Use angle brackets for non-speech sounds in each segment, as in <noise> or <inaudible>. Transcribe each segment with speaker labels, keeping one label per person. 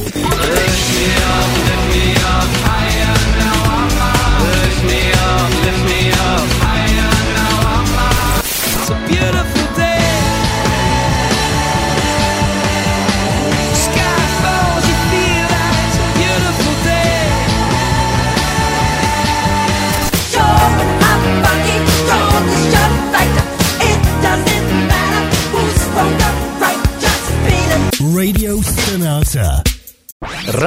Speaker 1: Radio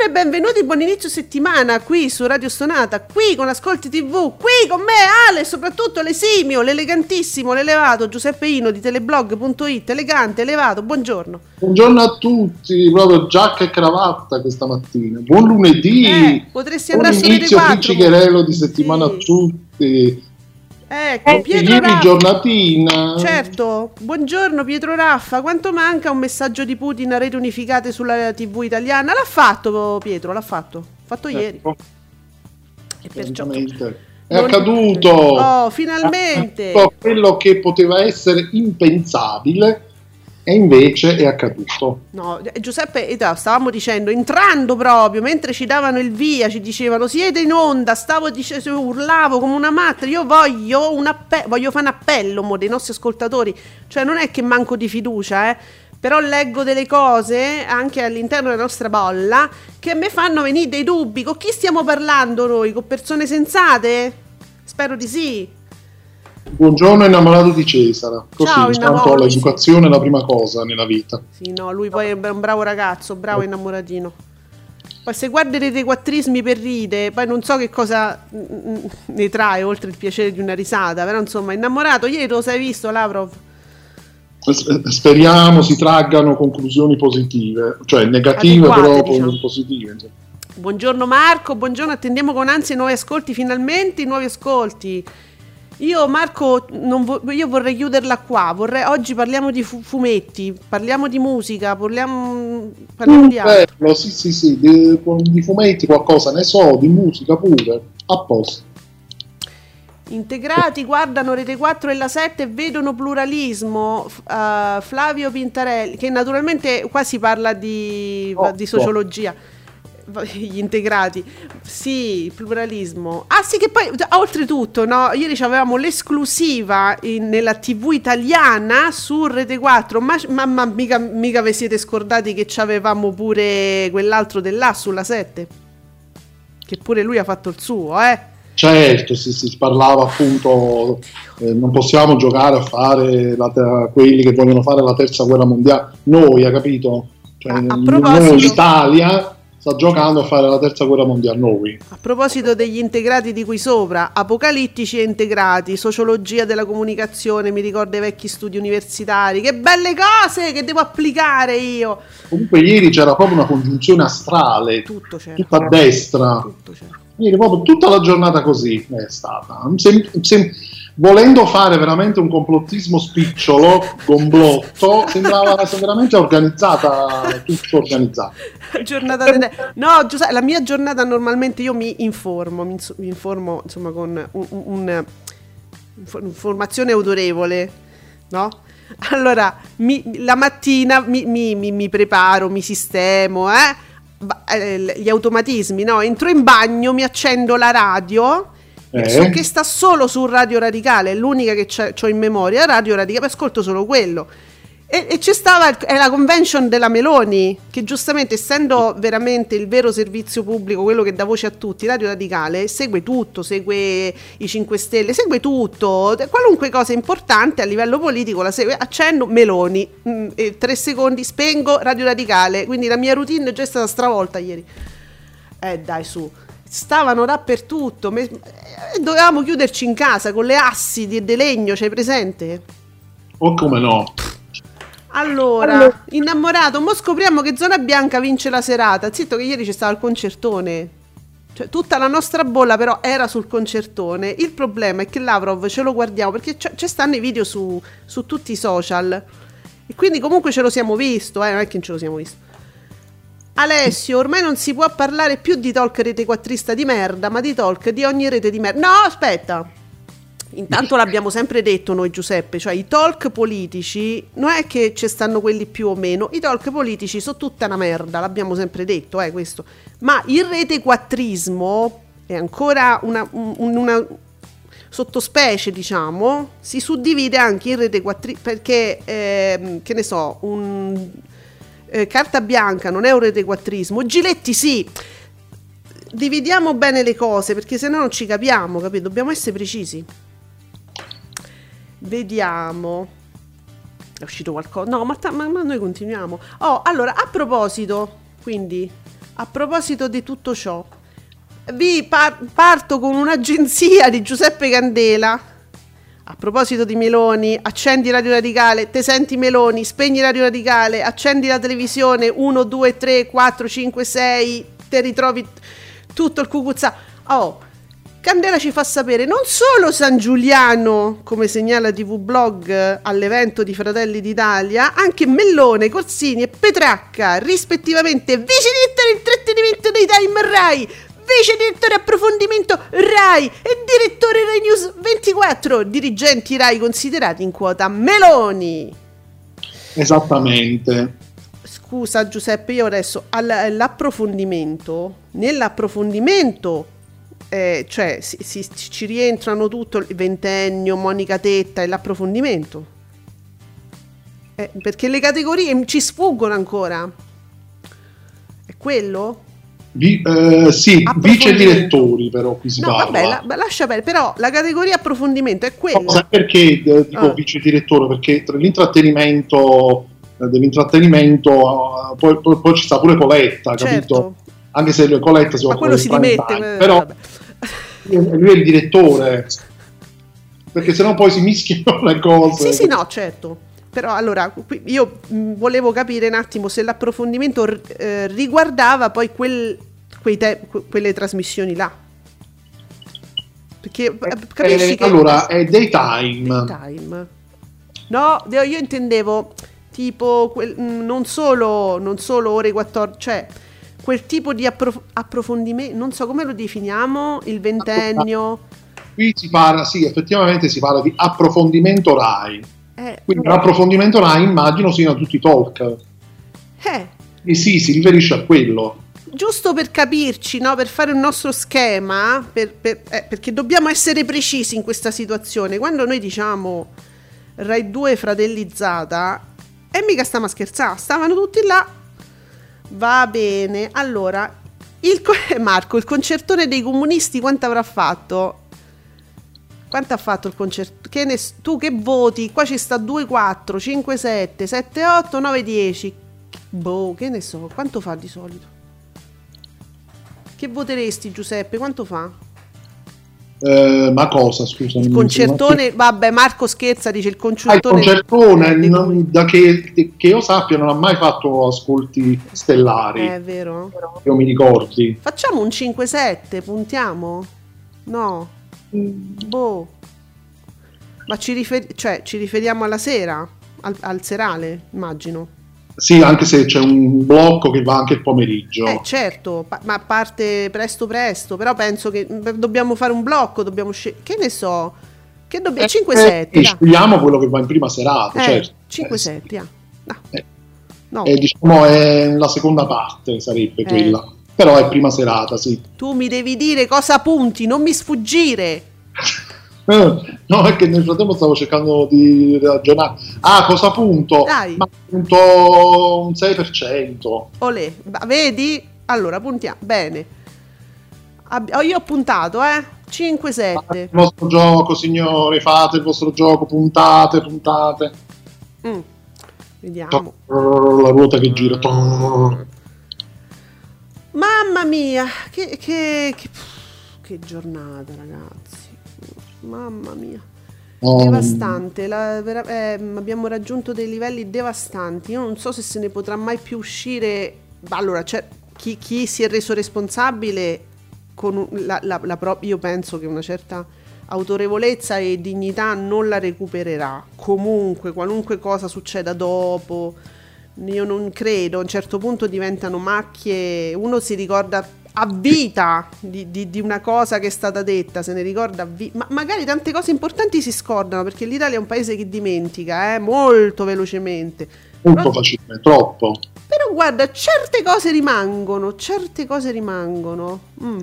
Speaker 2: Buongiorno e benvenuti, buon inizio settimana qui su Radio Stonata, qui con Ascolti TV, qui con me Ale soprattutto l'esimio, l'elegantissimo, l'elevato Giuseppe Ino di teleblog.it, elegante, elevato, buongiorno.
Speaker 3: Buongiorno a tutti, proprio giacca e cravatta questa mattina. Buon lunedì,
Speaker 2: Eh, potresti
Speaker 3: buon
Speaker 2: andare su
Speaker 3: inizio
Speaker 2: Rete 4.
Speaker 3: friccicherello di settimana
Speaker 2: Sì.
Speaker 3: a tutti.
Speaker 2: Ecco, Pietro
Speaker 3: Ieri
Speaker 2: Raffa.
Speaker 3: giornatina.
Speaker 2: Certo, buongiorno Pietro Raffa, quanto manca un messaggio di Putin a rete unificate sulla TV italiana? L'ha fatto Pietro, l'ha fatto, fatto ieri.
Speaker 3: Ecco,
Speaker 2: E perciò...
Speaker 3: È
Speaker 2: Non-
Speaker 3: accaduto.
Speaker 2: Oh, finalmente!
Speaker 3: È accaduto quello che poteva essere impensabile e invece è accaduto.
Speaker 2: No, eh, Giuseppe, eh, no, stavamo dicendo, entrando proprio, mentre ci davano il via, ci dicevano siete in onda, stavo dicendo, urlavo come una matta, io voglio, un appe- voglio fare un appello mo, dei nostri ascoltatori, cioè non è che manco di fiducia, eh, però leggo delle cose anche all'interno della nostra bolla che a me fanno venire dei dubbi, con chi stiamo parlando noi? Con persone sensate? Spero di sì.
Speaker 3: Buongiorno innamorato di Cesare. Così,
Speaker 2: Ciao,
Speaker 3: intanto l'educazione è la prima cosa nella vita.
Speaker 2: Sì, no, lui poi è un bravo ragazzo, bravo innamoratino. Poi se guardi dei quattrismi per ride, poi non so che cosa mm, mm, ne trae oltre il piacere di una risata, però insomma, innamorato, ieri lo sei visto Lavrov?
Speaker 3: Speriamo si traggano conclusioni positive, cioè negative
Speaker 2: Adeguate,
Speaker 3: però
Speaker 2: diciamo.
Speaker 3: positive.
Speaker 2: Buongiorno Marco, buongiorno, attendiamo con ansia i nuovi ascolti, finalmente i nuovi ascolti. Io Marco, non vo- io vorrei chiuderla qua, vorrei- oggi parliamo di fu- fumetti, parliamo di musica, parliamo, parliamo di altro.
Speaker 3: Bello, sì, sì, sì, di, di fumetti qualcosa ne so, di musica pure, a posto.
Speaker 2: Integrati guardano Rete 4 e la 7 e vedono pluralismo. Eh, Flavio Pintarelli, che naturalmente qua si parla di,
Speaker 3: Oh,
Speaker 2: di sociologia. <laughs> Gli integrati, sì, il pluralismo. Ah, sì, che poi ah, oltretutto, no? Ieri avevamo l'esclusiva in- nella TV italiana su Rete 4. Ma, ma- ma mica, mica vi siete scordati che avevamo pure quell'altro dell'A sulla 7? Che pure lui ha fatto il suo, eh?
Speaker 3: Certo, si, si parlava appunto, eh, non possiamo giocare a fare la te- quelli che vogliono fare la terza guerra mondiale, noi, ha capito? Cioè,
Speaker 2: A- a
Speaker 3: noi, l'Italia sta giocando a fare la terza guerra mondiale, noi.
Speaker 2: A proposito degli integrati di qui sopra, apocalittici e integrati, sociologia della comunicazione, mi ricordo i vecchi studi universitari, che belle cose che devo applicare io.
Speaker 3: Comunque ieri c'era proprio una congiunzione astrale,
Speaker 2: Tutto c'era.
Speaker 3: tutta a destra.
Speaker 2: Tutto c'era.
Speaker 3: Ieri proprio tutta la giornata così è stata. Sem- sem- volendo fare veramente un complottismo spicciolo, gomblotto, sembrava veramente organizzata, tutto organizzato.
Speaker 2: Giornata de- No, Giuseppe, la mia giornata normalmente io mi informo, mi, ins- mi informo insomma con un, un- un- autorevole, no? Allora, mi- la mattina mi, mi- preparo, mi sistemo, eh? Eh, gli automatismi, no? Entro in bagno, mi accendo la radio,
Speaker 3: Eh?
Speaker 2: so che sta solo su Radio Radicale, è l'unica che ho in memoria, Radio Radicale, ascolto solo quello. E, e c'è stava il- è la convention della Meloni, che giustamente essendo veramente il vero servizio pubblico, quello che dà voce a tutti, Radio Radicale segue tutto, segue i 5 Stelle, segue tutto, qualunque cosa importante a livello politico la segue, accendo Meloni, mm, e tre secondi spengo Radio Radicale, quindi la mia routine è già stata stravolta ieri. Eh dai su, stavano dappertutto. me- eh, dovevamo chiuderci in casa con le assi di, di legno, c'hai presente?
Speaker 3: O come no?
Speaker 2: Allora, innamorato, mo scopriamo che Zona Bianca vince la serata. Zitto che ieri c'è stato il concertone. Cioè, tutta la nostra bolla però era sul concertone. Il problema è che Lavrov ce lo guardiamo perché c'è- ci stanno i video su, su tutti i social. E quindi comunque ce lo siamo visto, eh, non è che non ce lo siamo visto. Alessio, ormai non si può parlare più di talk rete quattrista di merda, ma di talk di ogni rete di merda. No, aspetta. Intanto l'abbiamo sempre detto noi Giuseppe, cioè i talk politici non è che ci stanno quelli più o meno, i talk politici sono tutta una merda, l'abbiamo sempre detto, eh, questo. Ma il rete quattrismo è ancora una, un- una sottospecie, diciamo, si suddivide anche in rete quattrismo perché, ehm, che ne so, un eh, carta bianca non è un rete quattrismo, Giletti sì. Dividiamo bene le cose perché se no non ci capiamo, capito? Dobbiamo essere precisi. Vediamo. È uscito qualcosa? No, ma, ta- ma- ma noi continuiamo. Oh, allora, a proposito, quindi, a proposito di tutto ciò, vi par- parto con un'agenzia di Giuseppe Candela. A proposito di Meloni, accendi Radio Radicale, te senti Meloni, spegni Radio Radicale, accendi la televisione, 1, 2, 3, 4, 5, 6, te ritrovi tutto il cucuzza. Oh, Candela ci fa sapere non solo San Giuliano, come segnala TV Blog all'evento di Fratelli d'Italia, anche Mellone, Corsini e Petracca, rispettivamente vice direttore intrattenimento dei Time Rai, vice direttore approfondimento Rai e direttore Rai News 24, dirigenti Rai considerati in quota Meloni.
Speaker 3: Esattamente.
Speaker 2: Scusa Giuseppe, io adesso all- l'approfondimento, nell'approfondimento, eh, cioè si- si- ci rientrano tutto il ventennio, Monica Tetta e l'approfondimento. Eh, perché le categorie ci sfuggono ancora. È quello?
Speaker 3: Vi- eh, sì, vice direttori però qui si
Speaker 2: No,
Speaker 3: parla.
Speaker 2: vabbè, la- lascia perdere, però la categoria approfondimento è quella.
Speaker 3: No, sai perché eh, dico
Speaker 2: Ah.
Speaker 3: vice direttore? Perché tra l'intrattenimento eh, dell'intrattenimento eh, poi, poi- poi ci sta pure Coletta, capito?
Speaker 2: certo.
Speaker 3: Anche se Coletta si
Speaker 2: Ma quello si
Speaker 3: prime
Speaker 2: rimette.
Speaker 3: time, però
Speaker 2: vabbè.
Speaker 3: lui è il direttore perché sennò poi si mischiano le cose
Speaker 2: Sì, sì, no, certo. Però allora, io mh, volevo capire un attimo se l'approfondimento eh, riguardava poi quel- quei te- que- quelle trasmissioni là. Perché eh, capisci
Speaker 3: Eh,
Speaker 2: che...
Speaker 3: allora è daytime
Speaker 2: Daytime. No, io intendevo tipo quel- mh, non, solo, non solo ore 14, cioè quel tipo di approf- approfondimento, non so come lo definiamo, il ventennio.
Speaker 3: qui si parla sì effettivamente si parla di approfondimento Rai
Speaker 2: Eh,
Speaker 3: quindi l'approfondimento Rai immagino siano tutti i talk
Speaker 2: eh,
Speaker 3: e sì si riferisce a quello
Speaker 2: giusto per capirci, no? per fare un nostro schema, per- per- eh, perché dobbiamo essere precisi in questa situazione. Quando noi diciamo Rai 2 fratellizzata, e mica stiamo a scherzare, stavano tutti là. Va bene, allora, il co- <laughs> Marco, il concertone dei comunisti quanto avrà fatto? Quanto ha fatto il concerto? Che ne tu che voti? Qua ci sta 2, 4, 5, 7, 7, 8, 9, 10. Boh, che ne so, quanto fa di solito? Che voteresti Giuseppe? Quanto fa?
Speaker 3: Eh, ma cosa scusami
Speaker 2: Il concertone, vabbè, Marco scherza, dice il
Speaker 3: Ah, il
Speaker 2: concertone.
Speaker 3: concertone
Speaker 2: dei
Speaker 3: non- da che, che io sappia non ha mai fatto ascolti stellari
Speaker 2: Eh, È vero?
Speaker 3: io mi ricordi
Speaker 2: Facciamo un 5-7, puntiamo? No. Boh. Ma ci, rifer- cioè, ci riferiamo alla sera? Al, al serale, immagino.
Speaker 3: sì anche se c'è un blocco che va anche il pomeriggio
Speaker 2: Eh, certo, pa- ma parte presto presto, però penso che mm, dobbiamo fare un blocco, dobbiamo scegliere... Che ne so? Che dobbiamo... 5-7,
Speaker 3: Eh, scegliamo quello che va in prima serata
Speaker 2: Eh,
Speaker 3: certo
Speaker 2: 5-7, ah. No.
Speaker 3: Eh.
Speaker 2: No,
Speaker 3: Eh, diciamo è la seconda parte sarebbe
Speaker 2: Eh.
Speaker 3: quella però è prima serata sì
Speaker 2: tu mi devi dire cosa punti, non mi sfuggire. <laughs>
Speaker 3: Eh, no è che nel frattempo stavo cercando di ragionare ah cosa punto?
Speaker 2: Dai.
Speaker 3: ma punto un 6%
Speaker 2: Olè, vedi? Allora, puntiamo. Bene. Abbi- oh, io ho puntato, eh? 5-7.
Speaker 3: il vostro gioco signori fate il vostro gioco puntate puntate
Speaker 2: Mm. Vediamo.
Speaker 3: la ruota che gira
Speaker 2: Mamma mia, che, che, che, che giornata ragazzi, mamma mia.
Speaker 3: Oh,
Speaker 2: Devastante, la- vera- eh, abbiamo raggiunto dei livelli devastanti. Io non so se se ne potrà mai più uscire. Allora, c'è chi, chi si è reso responsabile con la, la- la pro- io penso che una certa autorevolezza e dignità non la recupererà. Comunque, qualunque cosa succeda dopo, io non credo. A un certo punto diventano macchie. Uno si ricorda a vita di, di- di una cosa che è stata detta, se ne ricorda a vi- ma magari tante cose importanti si scordano perché l'Italia è un paese che dimentica eh, molto velocemente.
Speaker 3: molto
Speaker 2: Però-
Speaker 3: facilmente, troppo.
Speaker 2: però guarda, certe cose rimangono, certe cose rimangono. Mm.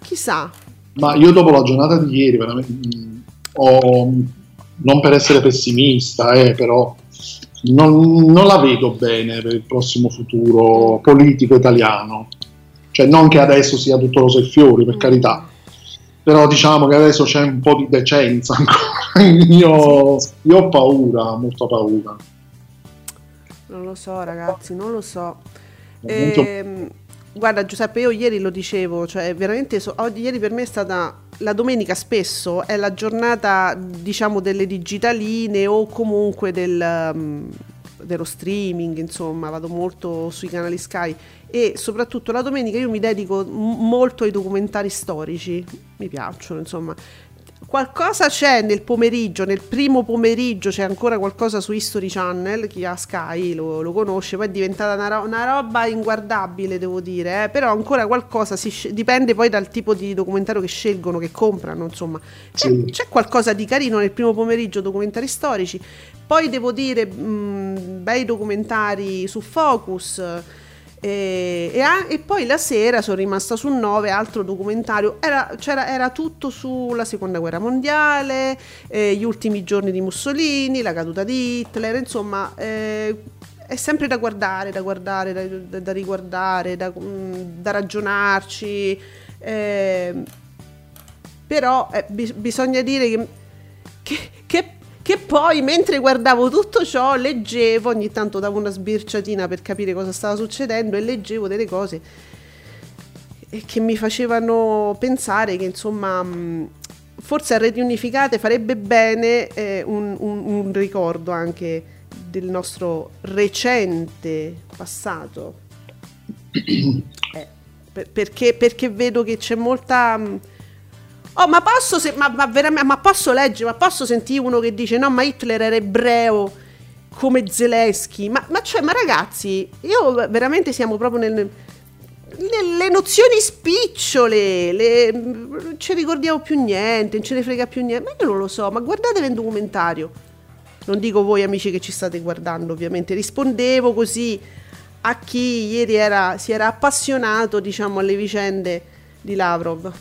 Speaker 2: Chissà.
Speaker 3: Ma io dopo la giornata di ieri, veramente, mh, ho, non per essere pessimista, eh, però non, non la vedo bene per il prossimo futuro politico italiano. Cioè, non che adesso sia tutto rose e fiori, per
Speaker 2: Mm.
Speaker 3: carità, però diciamo che adesso c'è un po' di decenza <laughs> ancora. Io, io ho paura, molta paura.
Speaker 2: Non lo so, ragazzi, non lo so. Ehm, guarda, Giuseppe, io ieri lo dicevo, cioè veramente so- oggi, ieri per me è stata la domenica spesso è la giornata, diciamo, delle digitaline o comunque del, um, dello streaming, insomma, vado molto sui canali Sky e soprattutto la domenica io mi dedico molto ai documentari storici, mi piacciono, insomma. Qualcosa c'è nel pomeriggio, nel primo pomeriggio c'è ancora qualcosa su History Channel, chi ha Sky lo, lo conosce, poi è diventata una, ro- una roba inguardabile devo dire, eh, però ancora qualcosa, si sce- dipende poi dal tipo di documentario che scelgono, che comprano, insomma. C'è,
Speaker 3: Sì.
Speaker 2: c'è qualcosa di carino nel primo pomeriggio, documentari storici, poi devo dire mh, bei documentari su Focus. E, e a- e poi la sera sono rimasta su 9, altro documentario. Era, era tutto sulla seconda guerra mondiale, eh, gli ultimi giorni di Mussolini, la caduta di Hitler, insomma, eh, è sempre da guardare, da guardare, da, da- da riguardare, da, mm, da ragionarci. eh, però eh, bis- bisogna dire che, che, che- che poi mentre guardavo tutto ciò leggevo, ogni tanto davo una sbirciatina per capire cosa stava succedendo e leggevo delle cose che mi facevano pensare che insomma forse a reti unificate farebbe bene eh, un, un- un ricordo anche del nostro recente passato. <clears throat> Eh, per- perché, perché vedo che c'è molta... Oh, ma posso, se- ma, ma ma posso leggere, ma posso sentire uno che dice no, ma Hitler era ebreo come Zelensky? Ma, ma cioè, ma ragazzi, io veramente siamo proprio nel... Le, nozioni spicciole, le, non ci ricordiamo più niente, non ce ne frega più niente. Ma io non lo so, ma guardatevi un documentario. Non dico voi amici che ci state guardando, ovviamente. Rispondevo così a chi ieri era, si era appassionato, diciamo, alle vicende di Lavrov.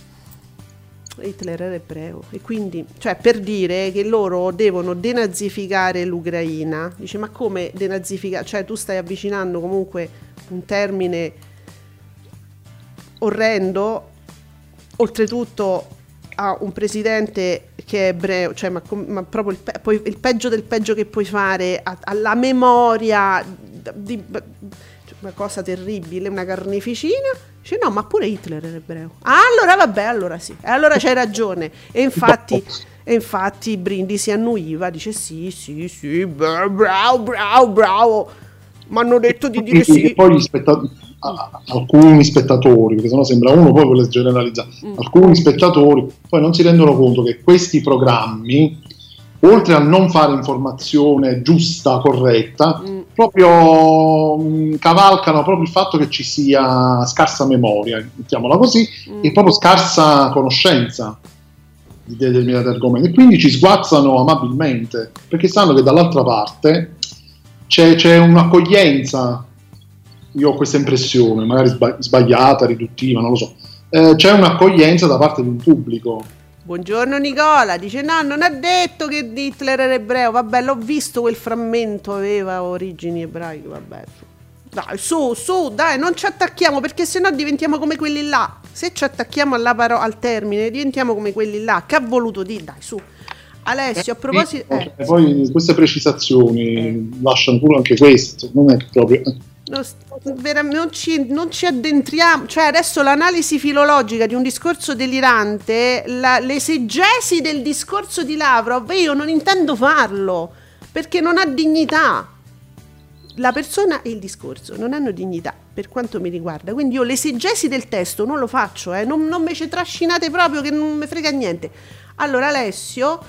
Speaker 2: Hitler era ebreo e quindi, cioè per dire che loro devono denazificare l'Ucraina, dice ma come denazificare? Cioè tu stai avvicinando comunque un termine orrendo, oltretutto a un presidente che è ebreo, cioè ma, ma proprio il, pe- poi- il peggio del peggio che puoi fare a- alla memoria di, di- cioè, una cosa terribile, una carneficina. Dice no, ma pure Hitler era ebreo. Ah, allora vabbè, allora sì. E allora c'hai ragione. E infatti, <laughs> e infatti Brindisi annuiva, dice sì, sì, sì, bra- bravo, bravo, bravo. Mi hanno detto di dire
Speaker 3: E
Speaker 2: sì.
Speaker 3: poi gli spetta- a- a- alcuni spettatori, perché sennò sembra uno poi vuole generalizzare,
Speaker 2: Mm.
Speaker 3: alcuni spettatori poi non si rendono conto che questi programmi, oltre a non fare informazione giusta, corretta,
Speaker 2: Mm.
Speaker 3: proprio mh, cavalcano proprio il fatto che ci sia scarsa memoria, mettiamola così,
Speaker 2: Mm.
Speaker 3: e proprio scarsa conoscenza di determinati argomenti. E quindi ci sguazzano amabilmente, perché sanno che dall'altra parte c'è, c'è un'accoglienza. Io ho questa impressione, magari sba- sbagliata, riduttiva, non lo so. Eh, c'è un'accoglienza da parte di un pubblico.
Speaker 2: Buongiorno Nicola, dice no, non ha detto che Hitler era ebreo, vabbè l'ho visto quel frammento, aveva origini ebraiche, vabbè. Dai, su, su, dai, non ci attacchiamo perché sennò diventiamo come quelli là. Se ci attacchiamo alla paro- al termine diventiamo come quelli là. Che ha voluto dire? Dai, su. Alessio, a proposito...
Speaker 3: E
Speaker 2: eh,
Speaker 3: poi queste precisazioni lasciano pure anche questo, non è proprio...
Speaker 2: non, non ci, non ci addentriamo, cioè adesso l'analisi filologica di un discorso delirante, la- l'esegesi del discorso di Lavrov, io non intendo farlo perché non ha dignità. La persona e il discorso non hanno dignità per quanto mi riguarda, quindi io l'esegesi del testo non lo faccio, eh, non, non me ci trascinate proprio che non mi frega niente. Allora Alessio,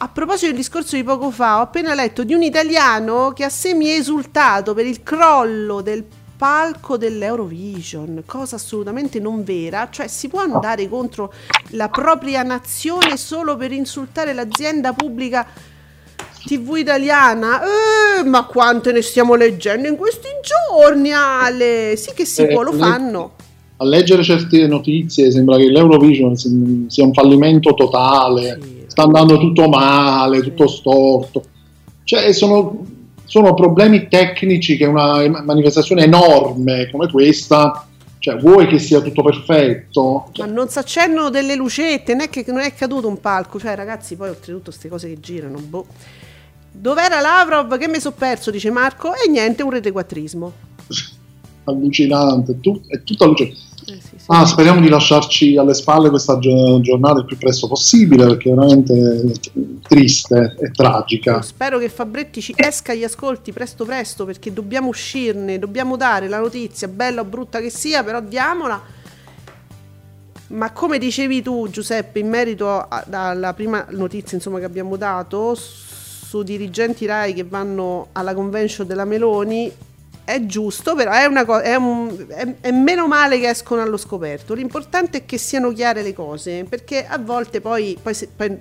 Speaker 2: a proposito del discorso di poco fa, ho appena letto di un italiano che ha semi esultato per il crollo del palco dell'Eurovision, cosa assolutamente non vera, cioè si può andare contro la propria nazione solo per insultare l'azienda pubblica TV italiana? Eh, ma quante ne stiamo leggendo in questi giorni, Ale? Sì che si
Speaker 3: Eh,
Speaker 2: può, lo fanno.
Speaker 3: A leggere certe notizie sembra che l'Eurovision si- sia un fallimento totale,
Speaker 2: Sì.
Speaker 3: Sta andando tutto male, tutto storto. Cioè sono, sono problemi tecnici che una manifestazione enorme come questa, cioè vuoi che sia tutto perfetto?
Speaker 2: Ma non si accendono delle lucette, non è che non è caduto un palco, cioè ragazzi, poi oltretutto queste cose che girano, boh. Dov'era Lavrov? Che mi so perso, dice Marco, e niente, un retequattrismo.
Speaker 3: allucinante, tu- è tutto allucinante.
Speaker 2: Eh, sì, sì.
Speaker 3: Ah, speriamo di lasciarci alle spalle questa gio- giornata il più presto possibile perché è veramente triste e tragica.
Speaker 2: Spero che Fabretti ci esca agli ascolti presto presto perché dobbiamo uscirne, dobbiamo dare la notizia, bella o brutta che sia, però diamola. Ma come dicevi tu Giuseppe, in merito alla prima notizia insomma, che abbiamo dato su dirigenti RAI che vanno alla convention della Meloni, è giusto, però è, una co- è, un- è- è meno male che escono allo scoperto. L'importante è che siano chiare le cose, perché a volte poi, poi, se- poi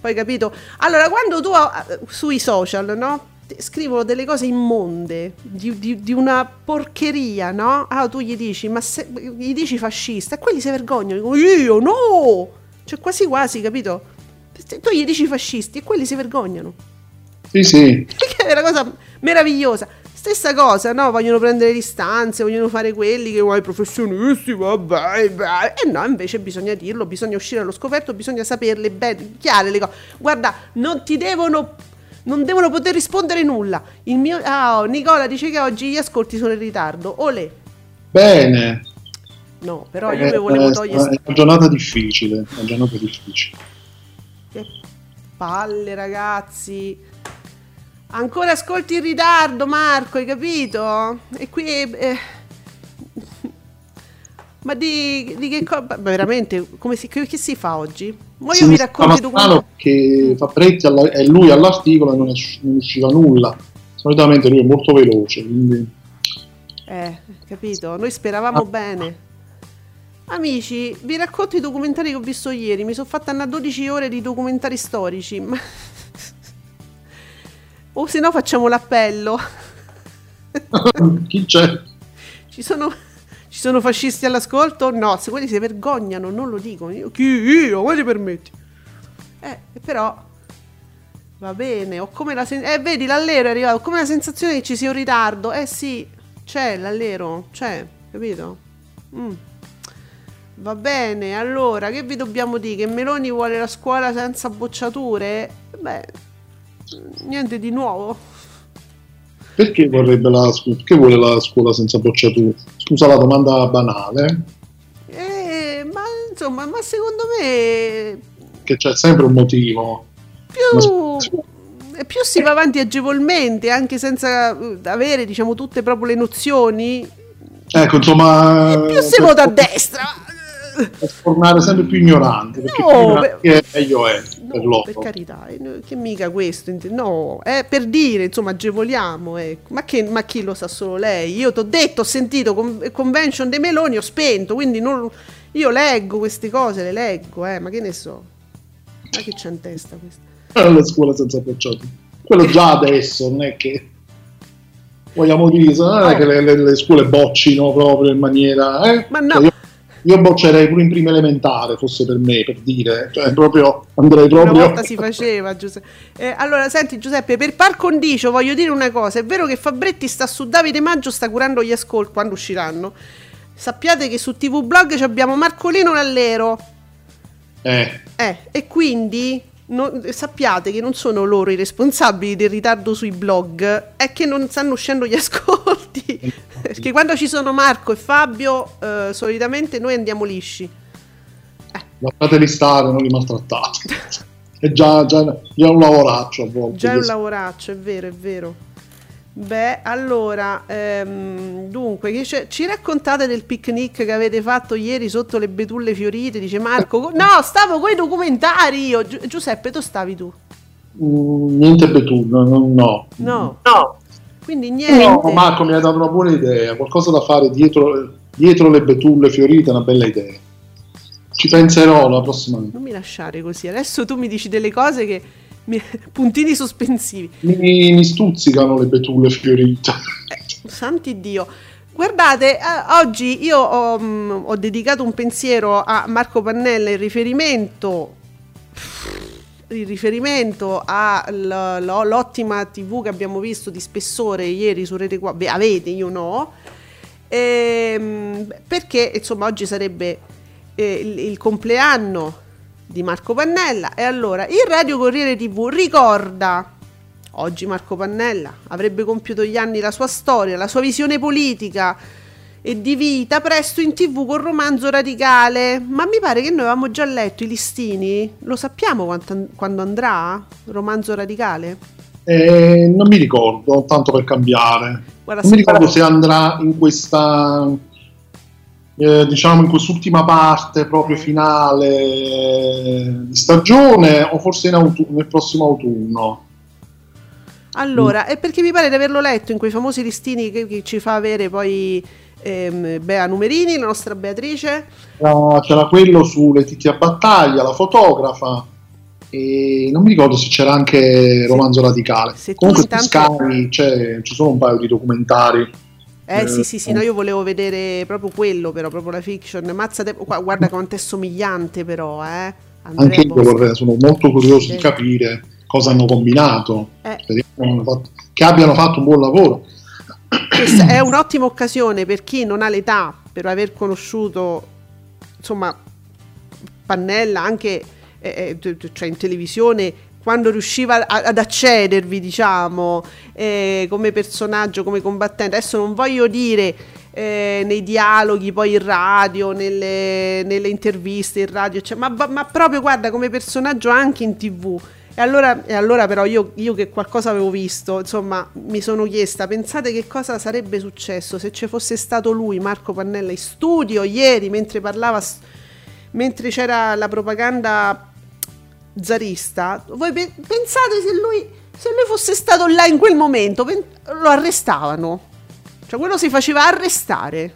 Speaker 2: poi capito? Allora, quando tu eh, sui social, no? Scrivono delle cose immonde di, di- di una porcheria, no? Ah, tu gli dici, ma se, gli dici fascista, e quelli si vergognano, dicono io no! Cioè, quasi quasi, capito? Tu gli dici fascisti e quelli si vergognano.
Speaker 3: Sì, sì,
Speaker 2: Che <laughs> è una cosa meravigliosa. Stessa cosa, no? Vogliono prendere distanze, vogliono fare quelli che oh, i professionisti, vabbè, vabbè. E no, invece bisogna dirlo, bisogna uscire allo scoperto, bisogna saperle bene, chiare le cose. Guarda, non ti devono. Non devono poter rispondere nulla. Il mio. Ah, oh, Nicola dice che oggi gli ascolti sono in ritardo. Olè.
Speaker 3: bene.
Speaker 2: No, però io
Speaker 3: Eh,
Speaker 2: mi volevo
Speaker 3: eh,
Speaker 2: togliere.
Speaker 3: È una giornata difficile, una giornata difficile.
Speaker 2: Che palle, ragazzi. Ancora ascolti in ritardo, Marco, hai capito? E qui. eh, Ma di, di che cosa? Veramente, come si, che, che si fa oggi? Ma io vi racconto tu quando.
Speaker 3: che Fabretti alla- e lui all'articolo e non, es- non usciva nulla. Solitamente lui è molto veloce, quindi
Speaker 2: Eh, capito? Noi speravamo
Speaker 3: Ah.
Speaker 2: bene. Amici, vi racconto i documentari che ho visto ieri. Mi sono fatta una 12 ore di documentari storici. Ma... o se no facciamo l'appello. <laughs>
Speaker 3: chi c'è?
Speaker 2: Ci sono, ci sono fascisti all'ascolto? No, se quelli si vergognano, non lo dicono. Io, chi io? Come ti permetti? Eh, però va bene. Ho come la sen- eh, vedi, l'allero è arrivato. Ho come la sensazione che ci sia un ritardo. Eh sì, c'è l'allero, c'è, capito? Mm. Va bene, allora che vi dobbiamo dire? Che Meloni vuole la scuola senza bocciature? Beh, niente di nuovo.
Speaker 3: Perché vorrebbe la scuola? Perché vuole la scuola senza bocciature? Scusa la domanda banale,
Speaker 2: Eh, ma insomma, ma secondo me
Speaker 3: che c'è sempre un motivo.
Speaker 2: più, eh, più si va avanti agevolmente, anche senza eh, avere, diciamo, tutte proprio le nozioni,
Speaker 3: Ecco, insomma,
Speaker 2: più si vota a destra.
Speaker 3: Tornare sempre più ignorante, perché
Speaker 2: No,
Speaker 3: più
Speaker 2: beh-
Speaker 3: è, meglio è per
Speaker 2: No,
Speaker 3: loro.
Speaker 2: per carità, eh, che mica questo, no, è per dire, insomma, agevoliamo, ecco. ma, che, ma chi lo sa solo lei? Io ti ho detto, ho sentito con- Convention dei Meloni, ho spento, quindi non- io leggo queste cose, le leggo, eh, ma che ne so, ma che c'è in testa questo?
Speaker 3: le scuole senza bocciature. Quello già adesso, non è che vogliamo dire, non è che le, le- le scuole boccino proprio in maniera... eh?
Speaker 2: Ma no.
Speaker 3: Io, boccerei pure in prima elementare, fosse per me, per dire, cioè proprio andrei
Speaker 2: Una
Speaker 3: proprio...
Speaker 2: volta si faceva, Giuseppe. Eh, allora, senti Giuseppe, per par condicio voglio dire una cosa, è vero che Fabretti sta su Davide Maggio, sta curando gli ascolti quando usciranno. Sappiate che su TV Blog ci abbiamo Marcolino Lallero.
Speaker 3: Eh,
Speaker 2: Eh, e quindi non- sappiate che non sono loro i responsabili del ritardo sui blog, è che non stanno uscendo gli <laughs> ascolti. Perché quando ci sono Marco e Fabio, eh, solitamente noi andiamo lisci.
Speaker 3: Lasciateli stare, non li maltrattate. È già, già, già un lavoraccio a volte.
Speaker 2: Già è un lavoraccio, è vero, è vero. Beh, allora, ehm, dunque, ci raccontate del picnic che avete fatto ieri sotto le betulle fiorite? Dice Marco. Co- No, stavo con i documentari io. Gi- Giuseppe, tu stavi tu?
Speaker 3: Mm, niente betulle, no, no.
Speaker 2: No. Quindi niente.
Speaker 3: No, Marco mi ha dato una buona idea, qualcosa da fare dietro, dietro le betulle fiorite, una bella idea. Ci penserò la prossima.
Speaker 2: Non mi lasciare così. Adesso tu mi dici delle cose che. mi- <laughs> puntini sospensivi.
Speaker 3: Mi, mi stuzzicano le betulle fiorite.
Speaker 2: Santi Dio. Guardate, eh, oggi io ho, mm, ho dedicato un pensiero a Marco Pannella in riferimento, in riferimento all'ottima TV che abbiamo visto di spessore ieri su Rete 4. Beh, avete, io no. Ehm, perché insomma oggi sarebbe eh, il, il compleanno di Marco Pannella e allora il Radio Corriere TV ricorda oggi Marco Pannella avrebbe compiuto gli anni la sua storia, la sua visione politica e di vita presto in tv con romanzo radicale. Ma mi pare che noi avevamo già letto i listini. Lo sappiamo quanto- quando andrà? Romanzo radicale?
Speaker 3: Eh, non mi ricordo, tanto per cambiare.
Speaker 2: Guarda,
Speaker 3: non mi ricordo se andrà in questa, eh, diciamo, in quest'ultima parte proprio finale eh, di stagione o forse in autu- nel prossimo autunno.
Speaker 2: allora è perché mi pare di averlo letto in quei famosi listini che, che ci fa avere poi ehm, Bea Numerini la nostra Beatrice
Speaker 3: C'era, c'era quello su Letizia Battaglia, la fotografa, e non mi ricordo se c'era anche Romanzo Radicale.
Speaker 2: se
Speaker 3: Comunque
Speaker 2: intanto-
Speaker 3: Sky c'è- ci sono un paio di documentari.
Speaker 2: Eh
Speaker 3: Eh,
Speaker 2: sì sì sì, no, io volevo vedere proprio quello però, proprio la fiction. Mazza te- guarda quanto è somigliante però, eh. Andrea
Speaker 3: Anche io vorrei, sono molto curioso
Speaker 2: Sì.
Speaker 3: di capire cosa hanno combinato.
Speaker 2: Eh.
Speaker 3: Che abbiano fatto un buon lavoro.
Speaker 2: Questa è un'ottima occasione per chi non ha l'età per aver conosciuto insomma Pannella anche eh, eh, cioè in televisione quando riusciva ad accedervi diciamo eh, come personaggio come combattente. Adesso non voglio dire eh, nei dialoghi poi in radio nelle, nelle interviste in radio cioè, ma, ma proprio guarda come personaggio anche in tv e allora, e allora però io, io che qualcosa avevo visto, insomma, mi sono chiesta, pensate che cosa sarebbe successo se ci fosse stato lui, Marco Pannella, in studio ieri mentre parlava, mentre c'era la propaganda zarista. Voi pe- pensate se lui, se lui fosse stato là in quel momento, pen- lo arrestavano. Cioè quello si faceva arrestare.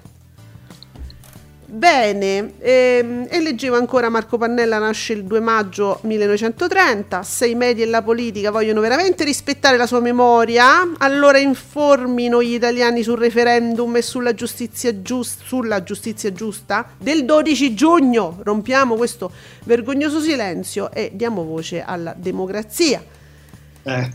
Speaker 2: Bene, ehm, e leggevo ancora Marco Pannella nasce il 2 maggio 1930, se i media e la politica vogliono veramente rispettare la sua memoria, allora informino gli italiani sul referendum e sulla giustizia, gius- sulla giustizia giusta del 12 giugno, rompiamo questo vergognoso silenzio e diamo voce alla democrazia.
Speaker 3: Eh,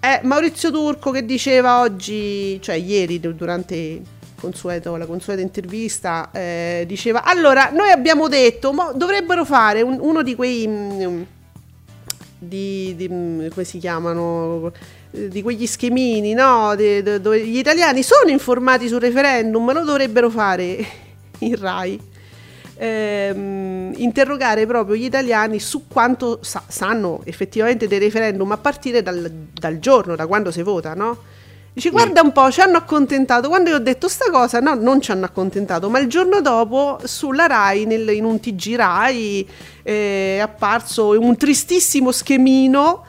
Speaker 2: È Maurizio Turco che diceva oggi, cioè ieri du- durante consueto- la consueta intervista, eh, diceva allora noi abbiamo detto mo dovrebbero fare un- uno di quei... mm, di, di- mm, come si chiamano Eh, di quegli schemini no De- de- dove gli italiani sono informati sul referendum lo dovrebbero fare <laughs> in Rai ehm, interrogare proprio gli italiani su quanto sa- sanno effettivamente dei referendum a partire dal, dal giorno, da quando si vota, no? Dici, guarda un po', ci hanno accontentato. Quando io ho detto sta cosa, no, non ci hanno accontentato, ma il giorno dopo sulla Rai, nel- in un TG Rai, eh, è apparso un tristissimo schemino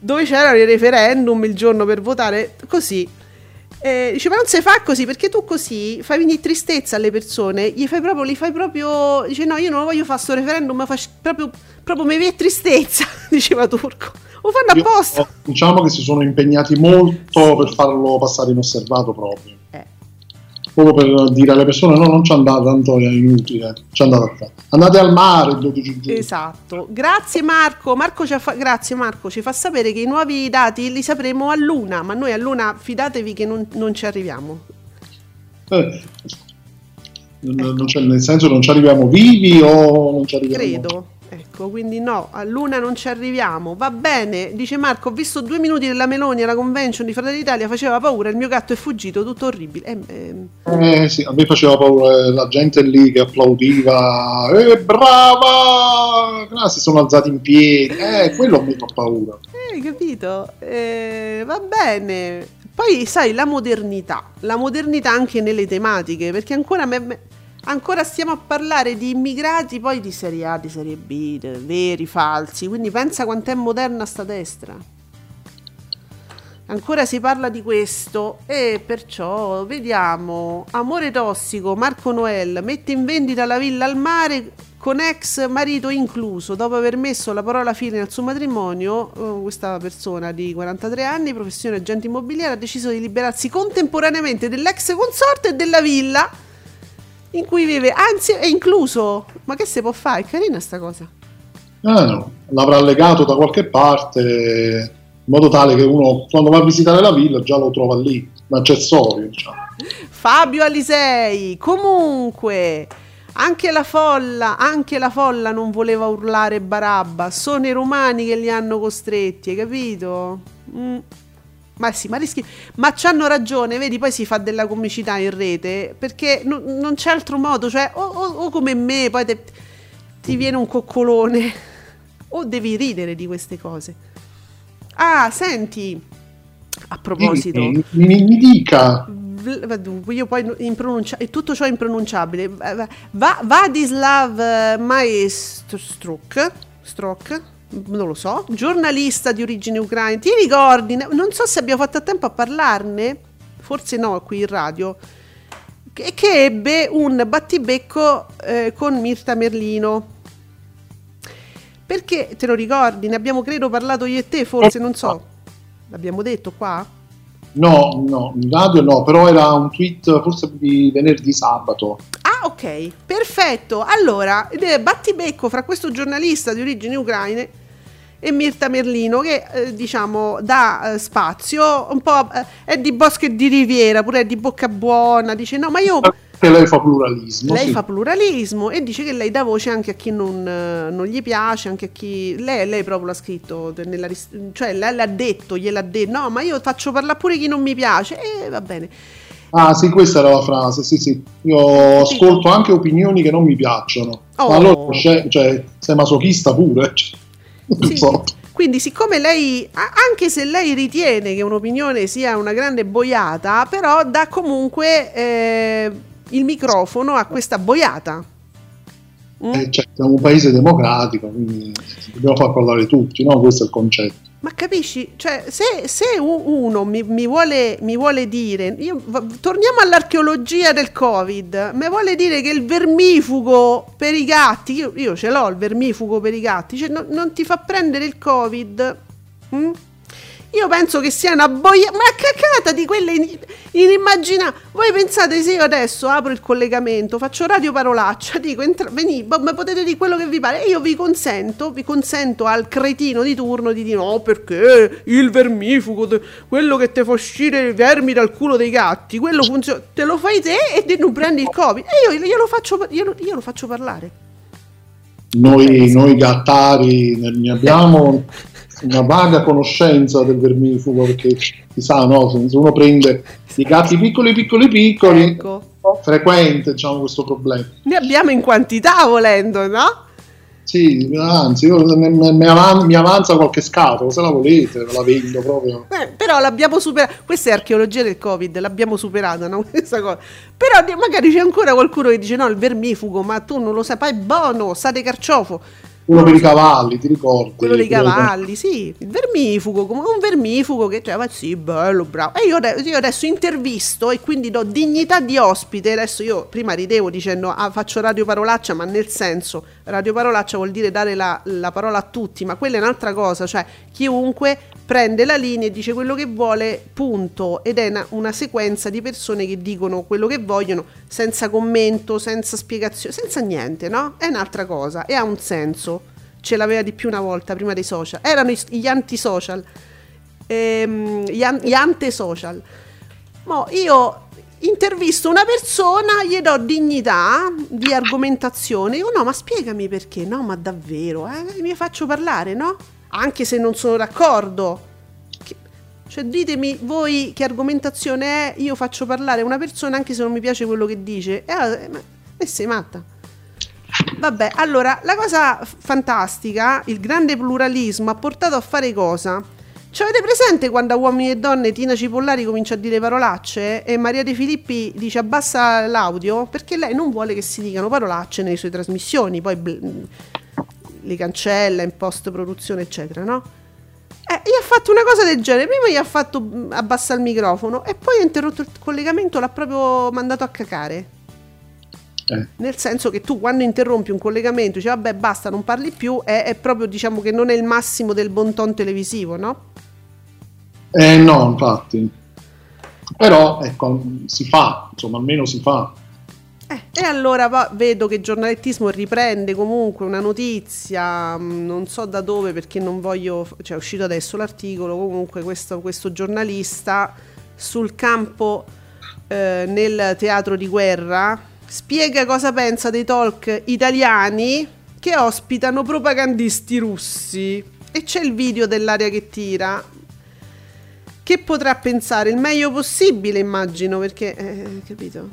Speaker 2: dove c'erano i referendum il giorno per votare, così. Eh, dice, ma non si fa così perché tu così fai venire tristezza alle persone, gli fai proprio, li fai proprio, dice no, io non voglio fare sto referendum, ma faccio proprio, proprio mi viene tristezza, <laughs> diceva Turco. Lo fanno
Speaker 3: io-
Speaker 2: apposta.
Speaker 3: diciamo che si sono impegnati molto per farlo passare inosservato proprio.
Speaker 2: Eh.
Speaker 3: Proprio per dire alle persone: no, non ci andate, tanto è inutile. Ci andate. Andate al mare il 12 giugno.
Speaker 2: Esatto, grazie Marco. Marco ci fa- grazie Marco, ci fa sapere che i nuovi dati li sapremo a luna, ma noi a luna fidatevi che non, non ci arriviamo.
Speaker 3: Eh, c'è- nel senso non ci arriviamo vivi o non ci arriviamo
Speaker 2: Credo, Ecco, quindi no, a Luna non ci arriviamo. Va bene, dice Marco, ho visto due minuti della Meloni alla convention di Fratelli d'Italia, faceva paura, il mio gatto è fuggito, tutto orribile. Eh, eh.
Speaker 3: Eh sì, a me faceva paura eh, la gente lì che applaudiva, eh, brava! Ah, si sono alzati in piedi, eh, quello mi fa paura.
Speaker 2: Eh, capito? Eh, va bene. Poi sai, la modernità, la modernità anche nelle tematiche, perché ancora me- me- Ancora stiamo a parlare di immigrati, poi di serie A, di serie B, de- veri, falsi. Quindi pensa quant'è moderna sta destra. Ancora si parla di questo e perciò vediamo. Amore tossico, Marco Noel mette in vendita la villa al mare con ex marito incluso. Dopo aver messo la parola fine al suo matrimonio, eh, questa persona di 43 anni, professione agente immobiliare, ha deciso di liberarsi contemporaneamente dell'ex consorte e della villa in cui vive, anzi è incluso. Ma che si può fare? È carina sta cosa.
Speaker 3: Ah, no. L'avrà legato da qualche parte in modo tale che uno quando va a visitare la villa già lo trova lì, un accessorio. Diciamo.
Speaker 2: Fabio Alisei, comunque, anche la folla, anche la folla non voleva urlare Barabba, sono i romani che li hanno costretti, hai capito? Mm. Ma sì, ma rischi. Ma c'hanno ragione, vedi, poi si fa della comicità in rete perché no- non c'è altro modo, cioè, o, o- o come me, poi te- ti viene un coccolone, o devi ridere di queste cose. Ah, senti, a proposito,
Speaker 3: Mi, mi- mi dica,
Speaker 2: io poi in pronuncia, e tutto ciò è impronunciabile. Va- Va- Vadislav Maestruk, non lo so, giornalista di origine ucraina. Ti ricordi? Non so se abbiamo fatto a tempo a parlarne, forse no, qui in radio. Che, che ebbe un battibecco eh, con Mirta Merlino. Perché te lo ricordi? Ne abbiamo credo parlato io e te, forse, non so. L'abbiamo detto qua?
Speaker 3: no, no, in radio no, però era un tweet forse di venerdì sabato.
Speaker 2: Ah, ok, perfetto. Allora, battibecco fra questo giornalista di origini ucraine e Mirta Merlino che eh, diciamo dà eh, spazio un po' eh, è di Bosco e di Riviera, pure è di Bocca Buona, dice no, ma io
Speaker 3: Che lei fa pluralismo.
Speaker 2: lei
Speaker 3: sì.
Speaker 2: fa pluralismo e dice che lei dà voce anche a chi non, eh, non gli piace, anche a chi. Lei, lei proprio l'ha scritto, nella cioè lei l'ha detto, gliel'ha detto, no, ma io faccio parlare pure chi non mi piace, e va bene.
Speaker 3: Ah sì, questa era la frase, sì sì. Io ascolto anche opinioni che non mi piacciono.
Speaker 2: Oh.
Speaker 3: Ma allora cioè, sei masochista pure?
Speaker 2: Sì. Quindi, siccome lei, anche se lei ritiene che un'opinione sia una grande boiata, però dà comunque eh, il microfono a questa boiata. Mm?
Speaker 3: Eh, cioè, siamo un paese democratico, quindi dobbiamo far parlare tutti, no? Questo è il concetto.
Speaker 2: Ma capisci? Cioè, se, se uno mi, mi vuole, mi vuole dire, io- torniamo all'archeologia del Covid, mi vuole dire che il vermifugo per i gatti, io, io ce l'ho il vermifugo per i gatti, cioè no- non ti fa prendere il Covid? Mm? Io penso che sia una boia, ma cacata di quelle in- inimmaginabili. Voi pensate se io adesso apro il collegamento, faccio radio parolaccia, dico entra, veni, boh, ma potete dire quello che vi pare e io vi consento, vi consento al cretino di turno di dire no perché il vermifugo, te- quello che ti fa uscire i vermi dal culo dei gatti, quello funziona, te lo fai te e te non prendi il covid. E io glielo faccio, glielo, io lo faccio parlare.
Speaker 3: Noi, noi gattari ne abbiamo una vaga conoscenza del vermifugo perché si sa, no? Se uno prende i gatti piccoli, piccoli, piccoli,
Speaker 2: Ecco.
Speaker 3: frequente diciamo, questo problema.
Speaker 2: Ne abbiamo in quantità volendo, no?
Speaker 3: Sì, anzi, io, mi, avan- mi avanza qualche scatola, se la volete, ve la vendo proprio.
Speaker 2: Eh, però l'abbiamo superata. Questa è archeologia del Covid, l'abbiamo superata, no? <laughs> Questa cosa. Però magari c'è ancora qualcuno che dice: no, il vermifugo, ma tu non lo sai, poi è buono, sa di carciofo.
Speaker 3: Quello per i cavalli, ti ricordi?
Speaker 2: Quello dei cavalli, sì, il vermifugo, come un vermifugo che cioè, ma sì, bello, bravo. E io, io adesso intervisto e quindi do dignità di ospite. Adesso io prima ridevo dicendo ah, faccio radio parolaccia, ma nel senso, radio parolaccia vuol dire dare la, la parola a tutti, ma quella è un'altra cosa, cioè chiunque prende la linea e dice quello che vuole, punto. Ed è una, una sequenza di persone che dicono quello che vogliono senza commento, senza spiegazione, senza niente, no? È un'altra cosa e ha un senso ce l'aveva di più una volta prima dei social. Erano gli antisocial, ehm, gli, an- gli ante-social. Mo io, intervisto una persona, gli do dignità di argomentazione. Dico, no, ma spiegami perché. No, ma davvero, eh? mi faccio parlare, no? Anche se non sono d'accordo. Cioè, ditemi voi che argomentazione è, io faccio parlare una persona anche se non mi piace quello che dice. E allora, ma, e sei matta. Vabbè, allora, la cosa fantastica, il grande pluralismo ha portato a fare cosa? Ci avete presente quando a Uomini e Donne Tina Cipollari comincia a dire parolacce e Maria De Filippi dice abbassa l'audio? Perché lei non vuole che si dicano parolacce nelle sue trasmissioni, poi bl- li cancella in post produzione, eccetera, no? Eh, gli ha fatto una cosa del genere. Prima gli ha fatto mm, abbassa il microfono e poi ha interrotto il collegamento, l'ha proprio mandato a cacare.
Speaker 3: Eh,
Speaker 2: Nel senso che tu quando interrompi un collegamento dici vabbè basta non parli più è, è proprio diciamo che non è il massimo del bon ton televisivo no?
Speaker 3: eh, no, infatti. Però, ecco, si fa, insomma, almeno si fa.
Speaker 2: Eh, e allora va- vedo che il giornalettismo riprende comunque una notizia, mh, non so da dove perché non voglio, cioè è uscito adesso l'articolo, comunque questo, questo giornalista sul campo eh, nel teatro di guerra spiega cosa pensa dei talk italiani che ospitano propagandisti russi e c'è il video dell'aria che tira. Che potrà pensare il meglio possibile, immagino, perché, eh, capito?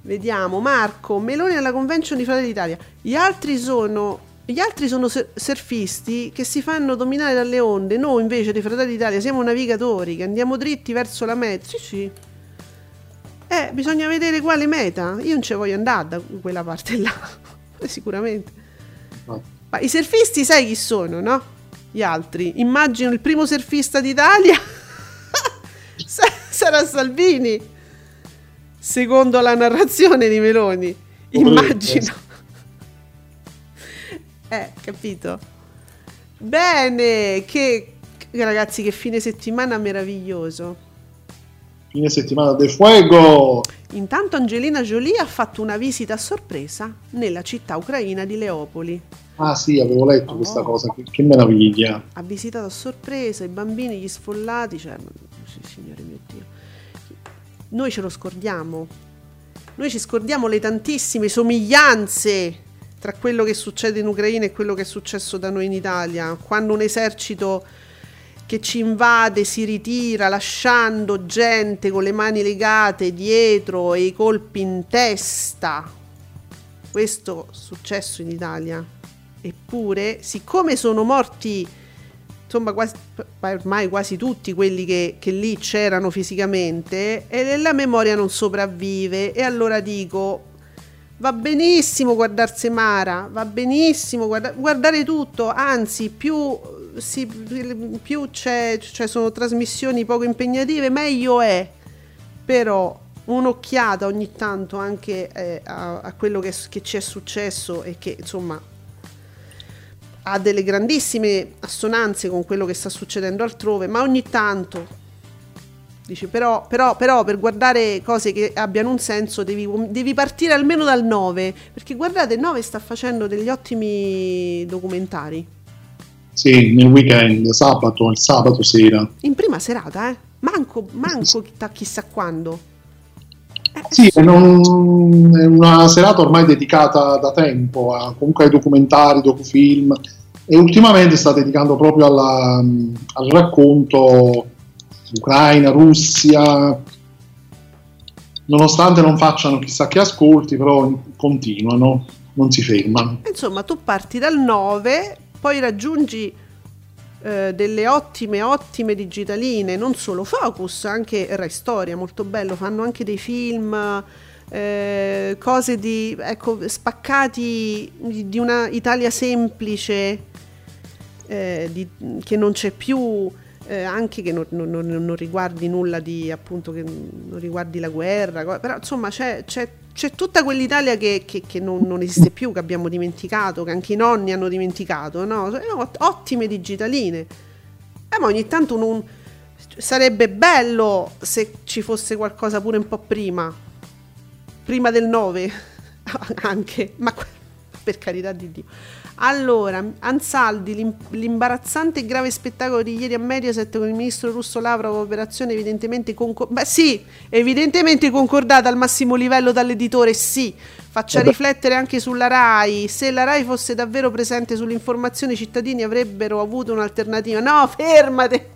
Speaker 2: Vediamo, Marco, Meloni alla convention di Fratelli d'Italia. Gli altri sono, gli altri sono sur- surfisti che si fanno dominare dalle onde. Noi invece di Fratelli d'Italia siamo navigatori che andiamo dritti verso la meta. Sì, sì. Eh, bisogna vedere quale meta. Io non ci voglio andare da quella parte là. <laughs> Sicuramente.
Speaker 3: No.
Speaker 2: Ma i surfisti sai chi sono, no? Gli altri. Immagino il primo surfista d'Italia <laughs> sa- sarà Salvini. Secondo la narrazione di Meloni. Immagino. <laughs> Eh, capito. Bene, che ragazzi, che fine settimana meraviglioso.
Speaker 3: Fine settimana de fuego.
Speaker 2: Intanto Angelina Jolie ha fatto una visita a sorpresa nella città ucraina di Leopoli.
Speaker 3: Ah sì, avevo letto
Speaker 2: Oh.
Speaker 3: questa cosa, che, che meraviglia.
Speaker 2: ha visitato a sorpresa i bambini, gli sfollati, cioè, sì, signore mio Dio. Noi ce lo scordiamo. Noi ci scordiamo le tantissime somiglianze tra quello che succede in Ucraina e quello che è successo da noi in Italia. Quando un esercito che ci invade si ritira lasciando gente con le mani legate dietro e i colpi in testa. Questo è successo in Italia. Eppure, siccome sono morti, insomma, quasi, ormai quasi tutti quelli che, che lì c'erano fisicamente, e la memoria non sopravvive. E allora dico, va benissimo guardarsi Mara, va benissimo guarda- guardare tutto, anzi, più, si- più c'è, cioè sono trasmissioni poco impegnative, meglio è. Però un'occhiata ogni tanto anche eh, a, a quello che, che ci è successo e che insomma ha delle grandissime assonanze con quello che sta succedendo altrove, ma ogni tanto dici però, però, però per guardare cose che abbiano un senso devi, devi partire almeno dal 9, perché guardate, il 9 sta facendo degli ottimi documentari.
Speaker 3: Sì, nel weekend, sabato, il sabato sera.
Speaker 2: In prima serata, eh? Manco, manco chissà, quando. Eh,
Speaker 3: Sì, è, non- è una serata ormai dedicata da tempo a, comunque ai documentari, docufilm e ultimamente sta dedicando proprio alla- al racconto Ucraina, Russia, nonostante non facciano chissà che ascolti, però continuano, non si fermano.
Speaker 2: Insomma, tu parti dal 9, poi raggiungi eh, delle ottime, ottime digitaline, non solo Focus, anche Rai Storia, molto bello, fanno anche dei film, eh, cose di, ecco, spaccati di, una Italia semplice, eh, di- che non c'è più, eh, anche che non, non- non- riguardi nulla di, appunto, che non riguardi la guerra, però insomma c'è, c'è- c'è tutta quell'Italia che, che- che non, non esiste più, che abbiamo dimenticato, che anche i nonni hanno dimenticato, no? Ot- Ottime digitaline. Eh, ma ogni tanto non- sarebbe bello se ci fosse qualcosa pure un po' prima, prima del 9, <laughs> anche, ma per carità di Dio. Allora, Ansaldi, l'im- l'imbarazzante e grave spettacolo di ieri a Mediaset con il ministro russo Lavrov, operazione evidentemente concordata. Beh sì, evidentemente concordata al massimo livello dall'editore, sì. Faccia
Speaker 3: Vabbè.
Speaker 2: riflettere anche sulla RAI. Se la RAI fosse davvero presente sull'informazione, i cittadini avrebbero avuto un'alternativa. No, fermate!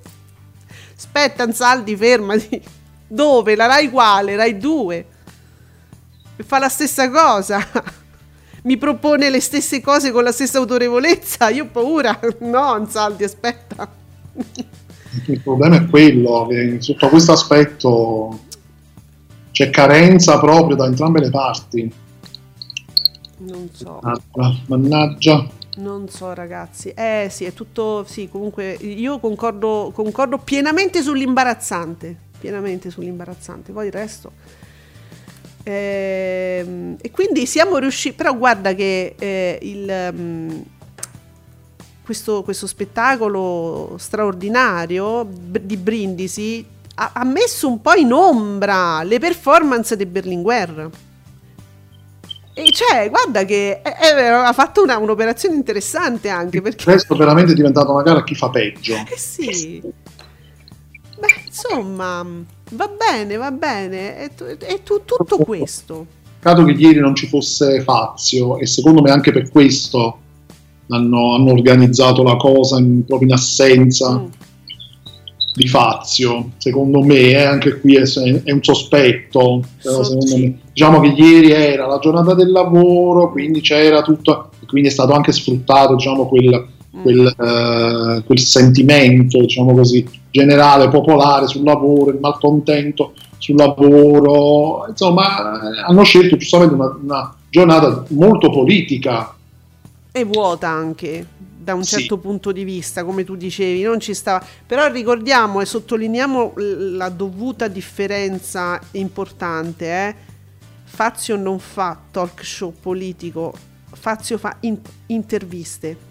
Speaker 2: Aspetta, Ansaldi, fermati. Dove? La RAI quale? RAI 2. E fa la stessa cosa. Mi propone le stesse cose con la stessa autorevolezza. Io ho paura. <laughs> No, Ansaldi, aspetta.
Speaker 3: Il problema è quello che sotto questo aspetto c'è carenza proprio da entrambe le parti.
Speaker 2: Non so.
Speaker 3: Mannaggia, mannaggia.
Speaker 2: Non so, ragazzi. Eh sì, è tutto. Sì, comunque io concordo, concordo pienamente sull'imbarazzante. Pienamente sull'imbarazzante. Poi il resto. Ehm, e quindi siamo riusciti. Però guarda che eh, il. mm, questo, questo spettacolo straordinario di Brindisi ha, ha messo un po' in ombra le performance di Berlinguer. E cioè, guarda che eh, eh, ha fatto una- un'operazione interessante anche perché...
Speaker 3: Questo veramente è diventato una gara a chi fa peggio.
Speaker 2: Eh sì. Beh, insomma, va bene, va bene. È, tu- è tu- tutto questo.
Speaker 3: Peccato che ieri non ci fosse Fazio e secondo me anche per questo hanno, hanno organizzato la cosa in, proprio in assenza
Speaker 2: Mm.
Speaker 3: di Fazio. Secondo me, eh, anche qui è, è un sospetto. però
Speaker 2: So-
Speaker 3: secondo
Speaker 2: sì.
Speaker 3: me- diciamo che ieri era la giornata del lavoro, quindi c'era tutto, quindi è stato anche sfruttato diciamo, quel,
Speaker 2: Mm.
Speaker 3: quel, eh, quel sentimento diciamo così, generale, popolare sul lavoro, il malcontento sul lavoro. Insomma, eh, hanno scelto giustamente una, una giornata molto politica.
Speaker 2: E vuota anche da un
Speaker 3: Sì.
Speaker 2: certo punto di vista, come tu dicevi, non ci stava. Però ricordiamo e sottolineiamo la dovuta differenza importante, eh. Fazio non fa talk show politico, Fazio fa in- interviste.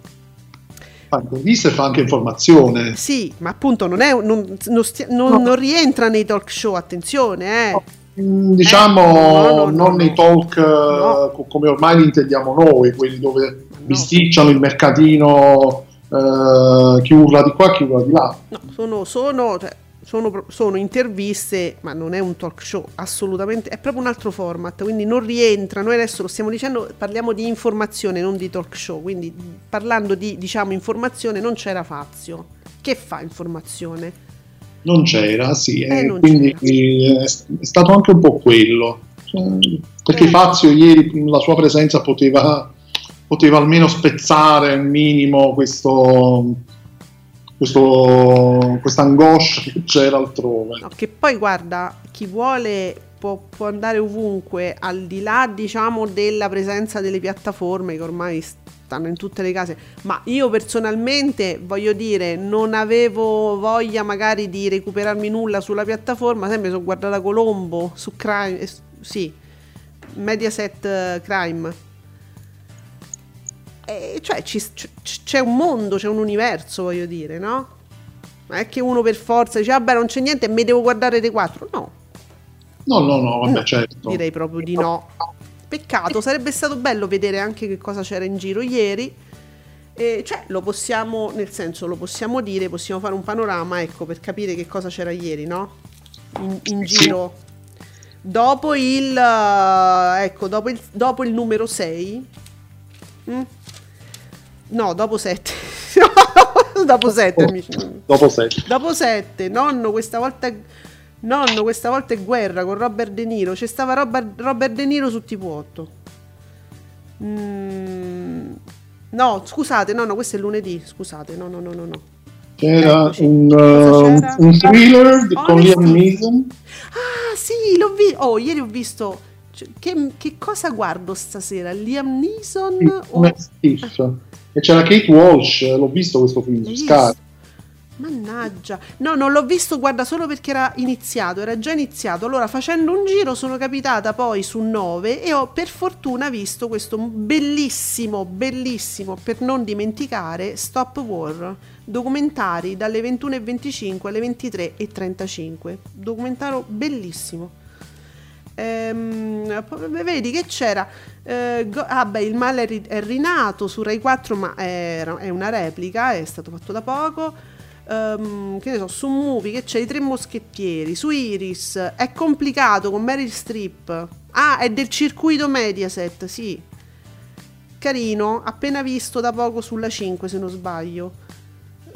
Speaker 3: Fa interviste e fa anche informazione.
Speaker 2: Sì, ma appunto non, è, non, non stia- non-
Speaker 3: No.
Speaker 2: non rientra nei talk show, attenzione, eh.
Speaker 3: Mm, Diciamo
Speaker 2: no, no, no,
Speaker 3: non
Speaker 2: no.
Speaker 3: nei talk eh,
Speaker 2: No.
Speaker 3: co- come ormai li intendiamo noi, quelli dove
Speaker 2: No.
Speaker 3: bisticciano il mercatino, eh, chi urla di qua, chi urla di là.
Speaker 2: No, sono, sono, cioè, sono, sono interviste, ma non è un talk show, assolutamente, è proprio un altro format, quindi non rientra, noi adesso lo stiamo dicendo, parliamo di informazione, non di talk show, quindi parlando di, diciamo, informazione non c'era Fazio. Che fa informazione?
Speaker 3: Non c'era, sì,
Speaker 2: Eh,
Speaker 3: e
Speaker 2: non
Speaker 3: quindi eh, è stato anche un po' quello. Perché
Speaker 2: Eh.
Speaker 3: Fazio ieri la sua presenza poteva, poteva almeno spezzare un minimo questo, questa angoscia che c'era altrove.
Speaker 2: No, che poi guarda, chi vuole può, può andare ovunque, al di là diciamo della presenza delle piattaforme che ormai stanno in tutte le case, ma io personalmente voglio dire, non avevo voglia magari di recuperarmi nulla sulla piattaforma, sempre sono guardata Colombo su Crime, eh, sì, Mediaset eh, Crime. E cioè ci- c'è un mondo, c'è un universo, voglio dire, no? Non è che uno per forza dice, vabbè, non c'è niente, mi devo guardare dei quattro. No,
Speaker 3: No, no, no, vabbè, certo.
Speaker 2: direi proprio di no. Peccato, sarebbe stato bello vedere anche che cosa c'era in giro ieri. E cioè, lo possiamo, nel senso, lo possiamo dire, possiamo fare un panorama, ecco, per capire che cosa c'era ieri, no? In, in
Speaker 3: Sì.
Speaker 2: giro. Dopo il, eh, ecco, dopo il, dopo il numero 6. No, dopo 7. <laughs> dopo 7, amici.
Speaker 3: Dopo sette.
Speaker 2: Dopo 7, nonno questa volta nonno questa volta è guerra con Robert De Niro. C'è stava Robert, Robert De Niro su tipo 8. Mm, no, scusate, no, no, questo è lunedì. Scusate, no, no, no, no. no.
Speaker 3: C'era
Speaker 2: Eccoci.
Speaker 3: un, uh,
Speaker 2: c'era?
Speaker 3: un thriller di- con. Liam Neeson.
Speaker 2: Ah, sì, l'ho visto. Oh, ieri ho visto. cioè, che, che cosa guardo stasera? Liam Neeson?
Speaker 3: Sì,
Speaker 2: o-
Speaker 3: Steve. E c'era Kate Walsh, l'ho visto questo film
Speaker 2: L'hai visto? Mannaggia, no, non l'ho visto, guarda, solo perché era iniziato, era già iniziato. Allora, facendo un giro, sono capitata poi su 9 e ho per fortuna visto questo bellissimo, bellissimo, per non dimenticare, Stop War, documentari dalle 21.25 alle 23.35. Documentario bellissimo. Ehm, vedi che c'era. eh, go- ah, beh, il male è rinato su Rai 4, ma è, è una replica, è stato fatto da poco. Ehm, che ne so, su Movie che c'è i tre moschettieri, su Iris è complicato con Meryl Streep. Ah, è del circuito Mediaset, sì. Carino, appena visto da poco sulla 5 se non sbaglio.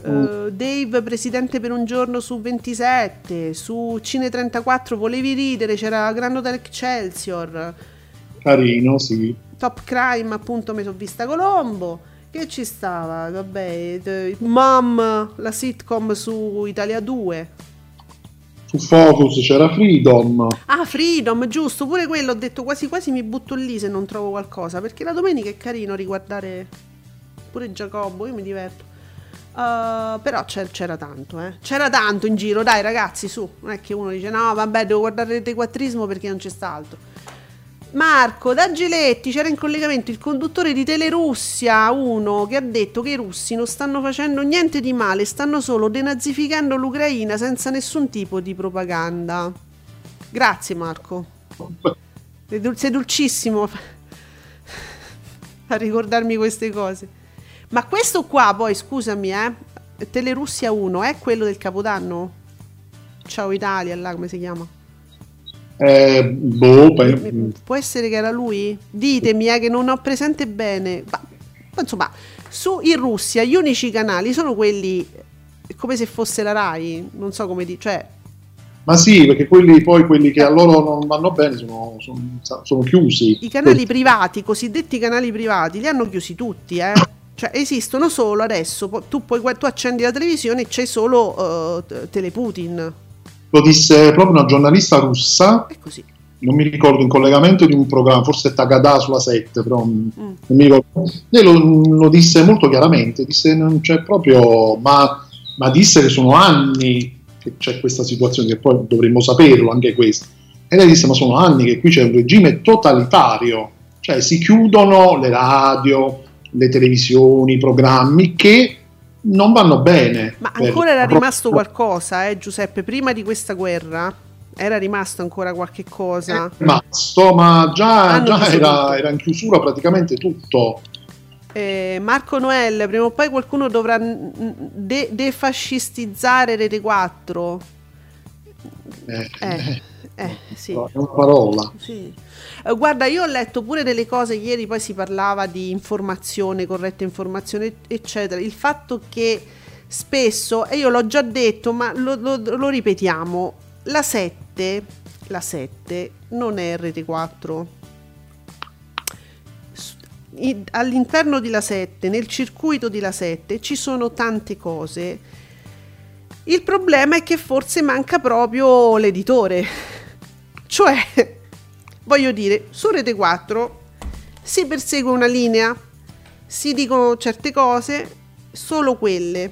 Speaker 2: Eh, Dave, presidente per un giorno su 27, su Cine 34 volevi ridere, c'era Grand Hotel Excelsior,
Speaker 3: Carino, sì.
Speaker 2: Top Crime appunto mi sono vista Colombo, che ci stava, vabbè, eh, Mom, la sitcom su Italia 2.
Speaker 3: Su Focus c'era Freedom.
Speaker 2: Ah, Freedom, giusto, pure quello ho detto quasi quasi mi butto lì se non trovo qualcosa, perché la domenica è carino riguardare pure Giacobbo, io mi diverto. Uh, però c'era tanto, eh. C'era tanto in giro, dai ragazzi, su. Non è che uno dice no, vabbè, devo guardare il tequattrismo perché non c'è altro. Marco, da Giletti c'era in collegamento il conduttore di Telerussia 1 che ha detto che i russi non stanno facendo niente di male, stanno solo denazificando l'Ucraina senza nessun tipo di propaganda. Grazie Marco. <laughs> Sei dolcissimo <laughs> a ricordarmi queste cose. Ma questo qua poi, scusami, eh, Telerussia 1 è quello del Capodanno? Ciao Italia, là come si chiama?
Speaker 3: Eh, boh,
Speaker 2: mi- Può essere che era lui? Ditemi, eh, che non ho presente bene. Ma, ma insomma, su in Russia gli unici canali sono quelli eh, come se fosse la Rai, non so come dire, cioè
Speaker 3: ma sì, perché quelli poi quelli che a loro non vanno bene sono, sono- sono chiusi.
Speaker 2: i canali privati, i cosiddetti canali privati, li hanno chiusi tutti, eh. Cioè esistono solo adesso, tu, poi, tu accendi la televisione e c'è solo t- Teleputin.
Speaker 3: Lo disse proprio una giornalista russa,
Speaker 2: È così.
Speaker 3: non mi ricordo, in collegamento di un programma, forse Tagada sulla 7, però Mm. non mi ricordo. Lei lo, lo disse molto chiaramente, disse non c'è proprio, ma, ma disse che sono anni che c'è questa situazione, che poi dovremmo saperlo anche questo. E lei disse, ma sono anni che qui c'è un regime totalitario, cioè si chiudono le radio, le televisioni, i programmi che non vanno bene.
Speaker 2: Ma ancora era rimasto qualcosa, eh, Giuseppe, prima di questa guerra? Era rimasto ancora qualche cosa?
Speaker 3: È rimasto, ma già, già era, era in chiusura praticamente tutto.
Speaker 2: Eh, Marco Noel, prima o poi qualcuno dovrà de- defascistizzare Rete 4.
Speaker 3: Eh,
Speaker 2: Eh, eh, sì.
Speaker 3: È una parola.
Speaker 2: Sì. Eh, guarda, io ho letto pure delle cose ieri, poi si parlava di informazione, corretta informazione, eccetera. Il fatto che spesso, e io l'ho già detto, ma lo, lo- lo ripetiamo, la 7, la 7 non è Rete 4. S- i- All'interno di La 7, nel circuito di La 7, ci sono tante cose. Il problema è che forse manca proprio l'editore. Cioè, voglio dire, su Rete 4 si persegue una linea, si dicono certe cose, solo quelle,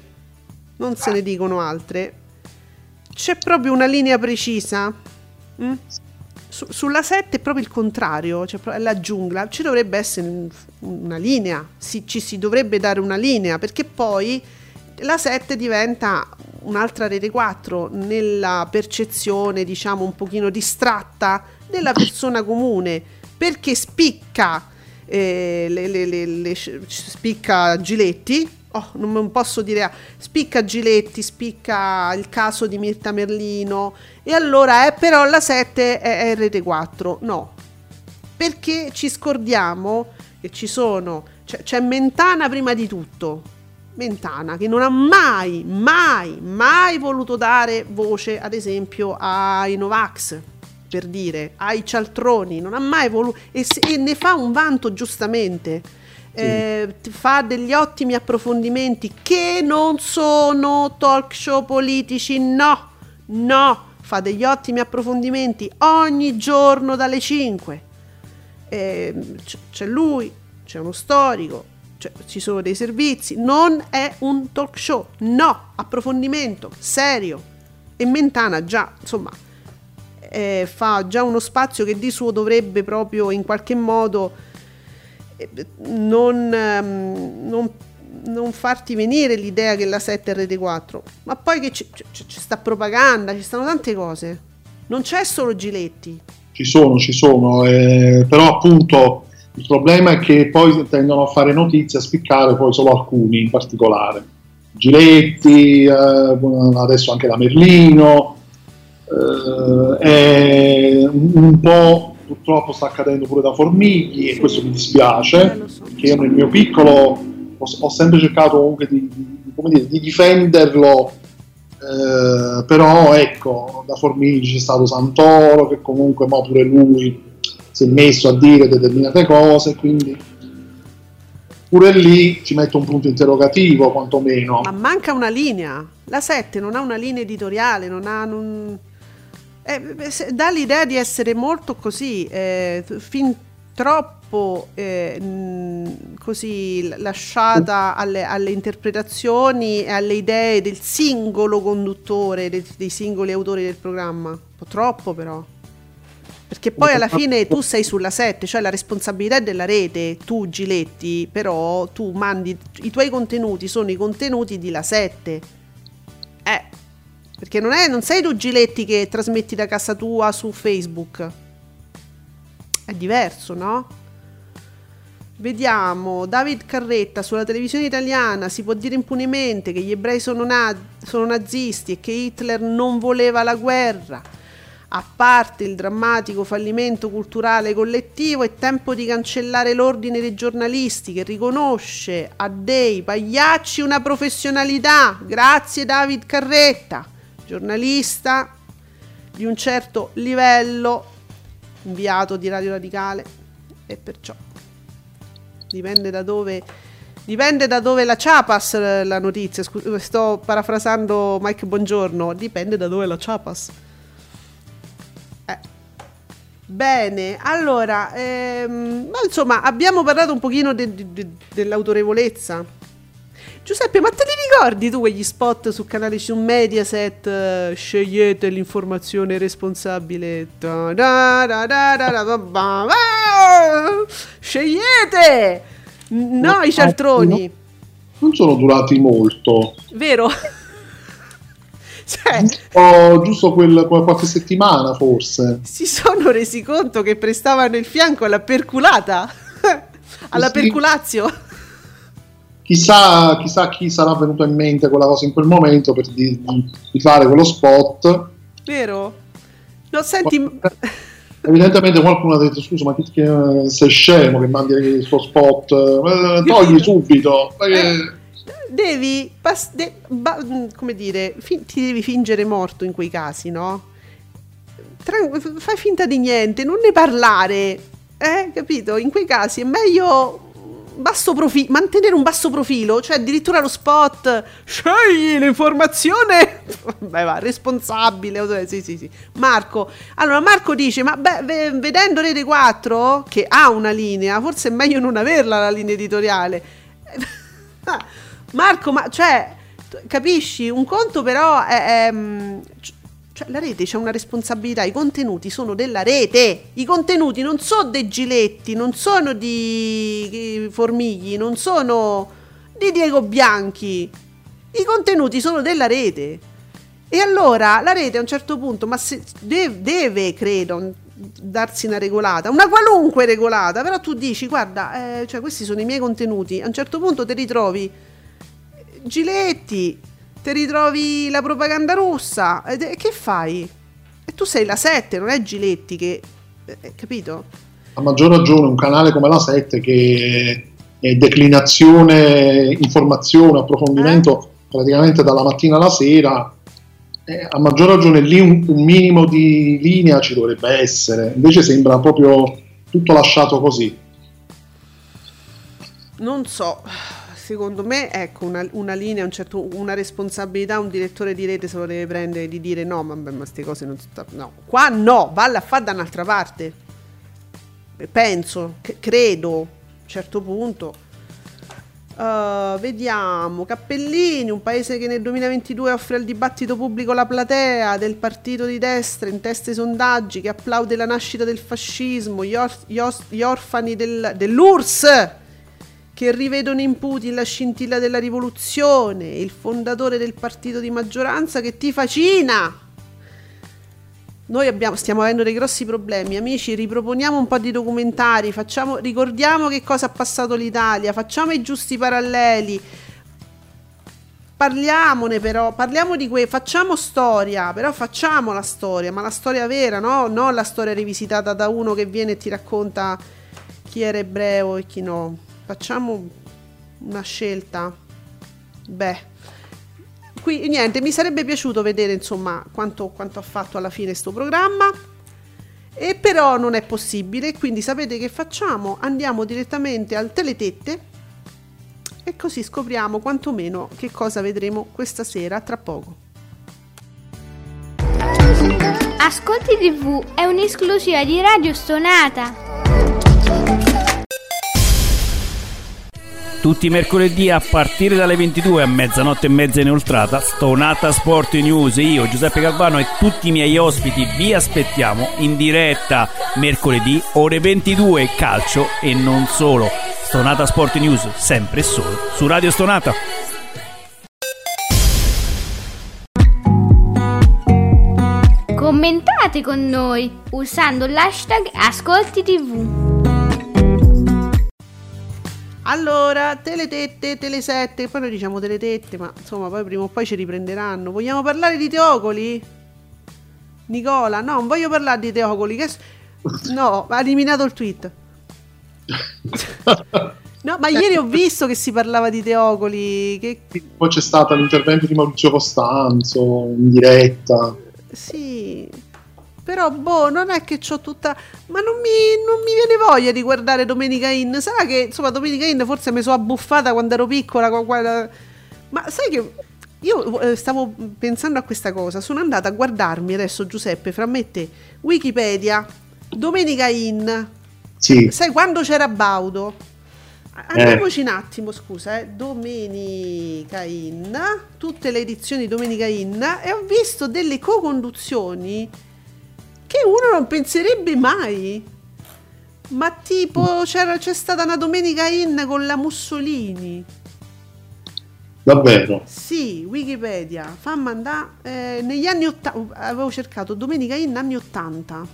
Speaker 2: non se ne dicono altre. C'è proprio una linea precisa. mm? Su- sulla 7 è proprio il contrario, cioè è la giungla, ci dovrebbe essere un- una linea, si- ci si dovrebbe dare una linea, perché poi la 7 diventa un'altra rete 4 nella percezione, diciamo, un pochino distratta della persona comune, perché spicca, eh, le, le- le- spicca Giletti, oh, non posso dire, spicca Giletti, spicca il caso di Mirta Merlino, e allora, eh, però la 7 è, rete 4, no, perché ci scordiamo che ci sono, c'è, c'è Mentana prima di tutto, Mentana che non ha mai, mai, mai voluto dare voce, ad esempio, ai Novax, per dire, ai cialtroni, non ha mai voluto, e, se- e ne fa un vanto giustamente. Eh, t- fa degli ottimi approfondimenti che non sono talk show politici, no, no, fa degli ottimi approfondimenti ogni giorno dalle 5 eh, c- c'è lui, c'è uno storico, c'è- ci sono dei servizi, non è un talk show, no, approfondimento, serio. E Mentana già, insomma, eh, fa già uno spazio che di suo dovrebbe proprio in qualche modo eh, non, ehm, non- non farti venire l'idea che la 7 è rete 4, ma poi che ci, ci- ci sta propaganda, ci stanno tante cose. Non c'è solo Giletti,
Speaker 3: ci sono, ci sono, eh, però appunto il problema è che poi tendono a fare notizie, a spiccare poi solo alcuni in particolare. Giletti, eh, adesso anche la Merlino, eh, un po' purtroppo sta accadendo pure da Formigli e questo mi dispiace, perché io nel mio piccolo ho, ho sempre cercato comunque di, di, dire, di difenderlo, eh, però ecco, da Formigli c'è stato Santoro che comunque ma pure lui si è messo a dire determinate cose, quindi pure lì ci metto un punto interrogativo quantomeno.
Speaker 2: Ma manca una linea, la 7 non ha una linea editoriale, non ha... Non eh, dà l'idea di essere molto così, eh, fin troppo eh, così lasciata alle, alle, interpretazioni e alle idee del singolo conduttore, dei, dei singoli autori del programma. Un po' troppo però. Perché poi alla fine tu sei sulla 7, cioè la responsabilità è della rete, tu Giletti, però tu mandi i tuoi contenuti, sono i contenuti di la 7. Eh, perché non, è, non sei tu Giletti che trasmetti da casa tua su Facebook. È diverso, no? Vediamo, David Carretta sulla televisione italiana si può dire impunemente che gli ebrei sono, na- sono nazisti e che Hitler non voleva la guerra. A parte il drammatico fallimento culturale collettivo, è tempo di cancellare l'ordine dei giornalisti che riconosce a dei pagliacci una professionalità. Grazie David Carretta giornalista di un certo livello, inviato di Radio Radicale e perciò dipende da dove dipende da dove la Chiapas la notizia, Scu- sto parafrasando Mike Buongiorno, dipende da dove la Chiapas. Bene, allora, ehm, ma insomma, abbiamo parlato un pochino de- de- de- dell'autorevolezza Giuseppe, ma te li ricordi tu quegli spot su canale su Mediaset? Uh, scegliete l'informazione responsabile. Da da da scegliete! No, i cialtroni.
Speaker 3: Non sono durati molto.
Speaker 2: Vero? <laughs>
Speaker 3: Cioè, giusto, giusto quel, qualche settimana forse.
Speaker 2: Si sono resi conto che prestavano il fianco alla perculata, <laughs> alla sì. perculazio
Speaker 3: chissà, chissà chi sarà venuto in mente quella cosa in quel momento per di, di fare quello spot.
Speaker 2: Vero? No, senti... <laughs>
Speaker 3: Evidentemente qualcuno ha detto scusa ma che, sei scemo che mandi il suo spot, eh, togli <laughs> subito.
Speaker 2: Eh, devi, pas- de- ba- come dire, fin- ti devi fingere morto in quei casi, no? Tra- fai finta di niente, non ne parlare, eh, capito? In quei casi è meglio profilo, mantenere un basso profilo, cioè addirittura lo spot, scegli l'informazione, <laughs> beh va, responsabile, sì sì sì, Marco, allora Marco dice, ma beh, vedendo Rete 4, che ha una linea, forse è meglio non averla la linea editoriale, <laughs> Marco, ma cioè, capisci, un conto però è, è cioè, la rete c'è una responsabilità, i contenuti sono della rete, i contenuti non sono dei giletti, non sono di formigli, non sono di Diego Bianchi, i contenuti sono della rete. E allora la rete a un certo punto, ma se, deve, deve, credo, darsi una regolata, una qualunque regolata, però tu dici, guarda, eh, cioè questi sono i miei contenuti, a un certo punto ti ritrovi Giletti, ti ritrovi la propaganda russa, e che fai? E tu sei la 7, non è Giletti che... Eh, capito?
Speaker 3: A maggior ragione un canale come la 7 che è declinazione, informazione, approfondimento eh? praticamente dalla mattina alla sera, eh, a maggior ragione lì un, un minimo di linea ci dovrebbe essere, invece sembra proprio tutto lasciato così.
Speaker 2: Non so, secondo me, ecco, una, una linea, un certo, una responsabilità, un direttore di rete se lo deve prendere di dire no, ma, queste cose non sta, no, qua no, valla a fare da un'altra parte. Penso, c- credo, a un certo punto. Uh, vediamo, Cappellini, un paese che nel 2022 offre al dibattito pubblico la platea del partito di destra in testa ai sondaggi, che applaude la nascita del fascismo, gli, or- gli, or- gli orfani del- dell'URSS che rivedono in Putin la scintilla della rivoluzione, il fondatore del partito di maggioranza che ti facina. Noi abbiamo, stiamo avendo dei grossi problemi, amici. Riproponiamo un po' di documentari, facciamo, ricordiamo che cosa ha passato l'Italia, facciamo i giusti paralleli. Parliamone però, parliamo di que, facciamo storia, però facciamo la storia, ma la storia vera, no? Non la storia rivisitata da uno che viene e ti racconta chi era ebreo e chi no. Facciamo una scelta. Beh, qui niente, mi sarebbe piaciuto vedere insomma quanto, quanto ha fatto alla fine questo programma. E però non è possibile, quindi sapete che facciamo? Andiamo direttamente al teletette e così scopriamo quantomeno che cosa vedremo questa sera tra poco.
Speaker 4: Ascolti TV è un'esclusiva di Radio Stonata.
Speaker 5: Tutti i mercoledì a partire dalle 22 a mezzanotte e mezza inoltrata, Stonata Sport News, io Giuseppe Calvano e tutti i miei ospiti vi aspettiamo in diretta mercoledì ore 22 calcio e non solo. Stonata Sport News, sempre e solo su Radio Stonata.
Speaker 4: Commentate con noi usando l'hashtag Ascolti TV.
Speaker 2: Allora, teletette, telesette, poi noi diciamo teletette, ma insomma poi prima o poi ci riprenderanno. Vogliamo parlare di Teocoli? Nicola, no, non voglio parlare di Teocoli, che... No, ha eliminato il tweet. <laughs> No, ma ieri ho visto che si parlava di Teocoli. Che...
Speaker 3: Poi c'è stato l'intervento di Maurizio Costanzo in diretta.
Speaker 2: Sì, però boh, non è che ho tutta... Ma non mi, non mi viene voglia di guardare Domenica In. Sarà che, insomma, Domenica In forse mi sono abbuffata quando ero piccola. Quando... Ma sai che... Io eh, stavo pensando a questa cosa, sono andata a guardarmi adesso Giuseppe, fra me e te, Wikipedia, Domenica In,
Speaker 3: Sì,
Speaker 2: sai quando c'era Baudo? Andiamoci un attimo, scusa, eh. Domenica In, tutte le edizioni Domenica In e ho visto delle co-conduzioni che uno non penserebbe mai. Ma tipo c'era, c'è stata una Domenica In con la Mussolini.
Speaker 3: davvero.
Speaker 2: Sì, Wikipedia, fammi andare. eh, negli anni 80, avevo cercato Domenica In anni 80.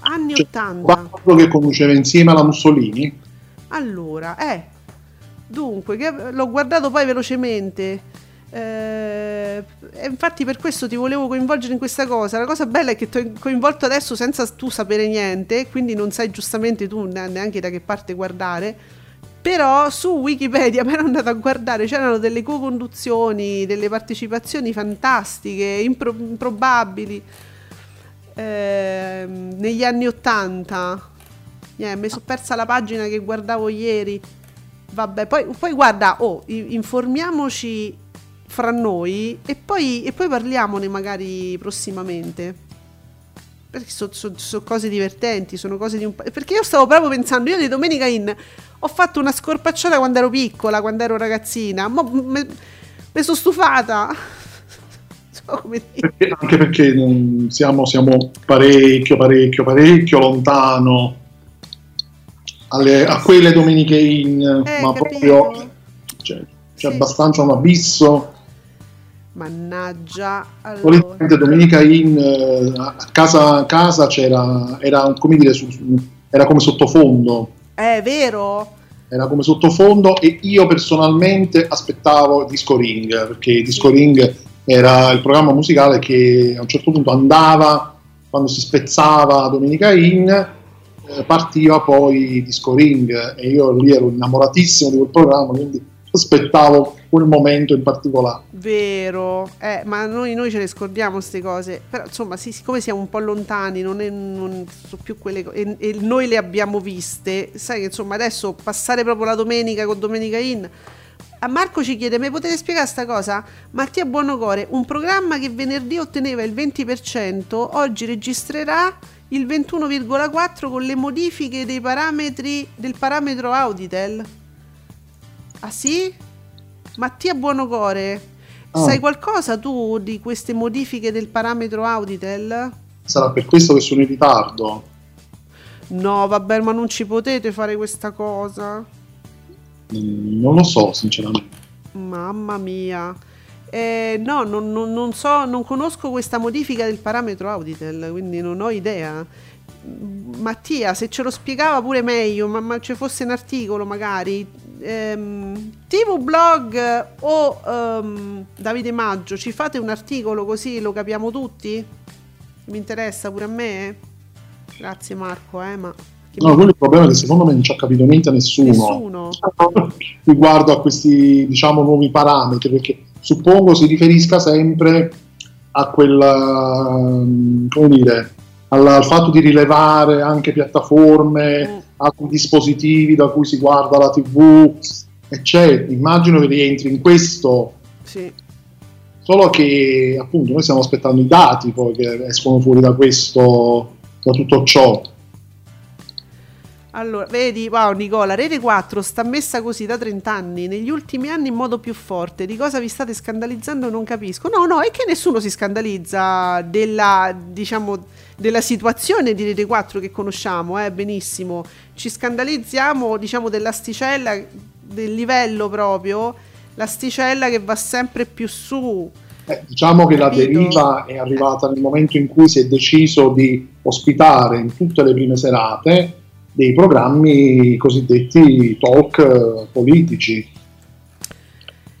Speaker 2: Anni
Speaker 3: Cioè,
Speaker 2: 80.
Speaker 3: Quello che conduceva insieme alla Mussolini.
Speaker 2: Allora, eh, dunque, che- l'ho guardato poi velocemente. Eh, infatti per questo ti volevo coinvolgere in questa cosa. La cosa bella è che ti ho coinvolto adesso senza tu sapere niente, quindi non sai giustamente tu ne- neanche da che parte guardare. Però su Wikipedia <laughs> mi ero andato a guardare, c'erano delle co-conduzioni, delle partecipazioni fantastiche, impro- improbabili. ehm, negli anni 80. Eh, mi sono persa la pagina che guardavo ieri. Vabbè, poi, poi guarda, oh, informiamoci fra noi e poi, e poi parliamone magari prossimamente. Perché sono cose divertenti, sono cose di un... Perché io stavo proprio pensando, io di Domenica In ho fatto una scorpacciata quando ero piccola, quando ero ragazzina, ma mi sono stufata. <laughs> So.
Speaker 3: Perché- anche perché siamo, siamo parecchio, parecchio, parecchio lontano alle- a quelle domeniche in,
Speaker 2: Eh,
Speaker 3: ma
Speaker 2: capito.
Speaker 3: proprio cioè, c'è
Speaker 2: Sì.
Speaker 3: abbastanza un abisso.
Speaker 2: Mannaggia. Allora.
Speaker 3: Domenica in eh, a casa, a casa c'era, era come dire, su- su- era come sottofondo.
Speaker 2: È vero?
Speaker 3: Era come sottofondo e io personalmente aspettavo Disco Ring, perché Disco Ring era il programma musicale che a un certo punto andava, quando si spezzava Domenica In, eh, partiva poi Disco Ring e io lì ero innamoratissimo di quel programma, quindi aspettavo quel momento in particolare.
Speaker 2: Vero, eh, ma noi, noi ce le scordiamo queste cose, però insomma sì, siccome siamo un po' lontani, non, è, non so più quelle cose, e, noi le abbiamo viste, sai che insomma adesso passare proprio la domenica con Domenica In, Marco ci chiede, mi potete spiegare sta cosa? Mattia Buonocore, un programma che venerdì otteneva il 20%, oggi registrerà il 21,4% con le modifiche dei parametri del parametro Auditel. Ah sì? Mattia Buonocore,
Speaker 3: Ah.
Speaker 2: sai qualcosa tu di queste modifiche del parametro Auditel?
Speaker 3: Sarà per questo che sono in ritardo.
Speaker 2: No, vabbè, ma non ci potete fare questa cosa.
Speaker 3: Mm, Non lo so, sinceramente.
Speaker 2: Mamma mia. Eh, no, non, non- non so, non conosco questa modifica del parametro Auditel, quindi non ho idea. Mm, Mattia, se ce lo spiegava pure meglio, ma, ma ci fosse un articolo magari. Ehm, TV Blog o ehm, Davide Maggio, ci fate un articolo così lo capiamo tutti? Mi interessa pure a me? Grazie Marco, eh, ma...
Speaker 3: No, quello è il problema è che secondo me non ci ha capito niente nessuno,
Speaker 2: Nessuno. <laughs>
Speaker 3: riguardo a questi diciamo nuovi parametri, perché suppongo si riferisca sempre a quel ehm, come dire al, al fatto di rilevare anche piattaforme,
Speaker 2: Mm.
Speaker 3: altri dispositivi da cui si guarda la TV, eccetera. Immagino che rientri in questo
Speaker 2: Sì.
Speaker 3: Solo che appunto noi stiamo aspettando i dati poi che escono fuori da questo, da tutto ciò.
Speaker 2: Allora, vedi, wow, Nicola, Rete 4 sta messa così da 30 anni, negli ultimi anni in modo più forte. Di cosa vi state scandalizzando non capisco. No, no, è che nessuno si scandalizza della, diciamo, della situazione di Rete 4 che conosciamo, eh, benissimo. Ci scandalizziamo, diciamo, dell'asticella, del livello proprio, l'asticella che va sempre più su.
Speaker 3: Eh, diciamo che la deriva è arrivata nel momento in cui si è deciso di ospitare in tutte le prime serate dei programmi cosiddetti talk eh, politici.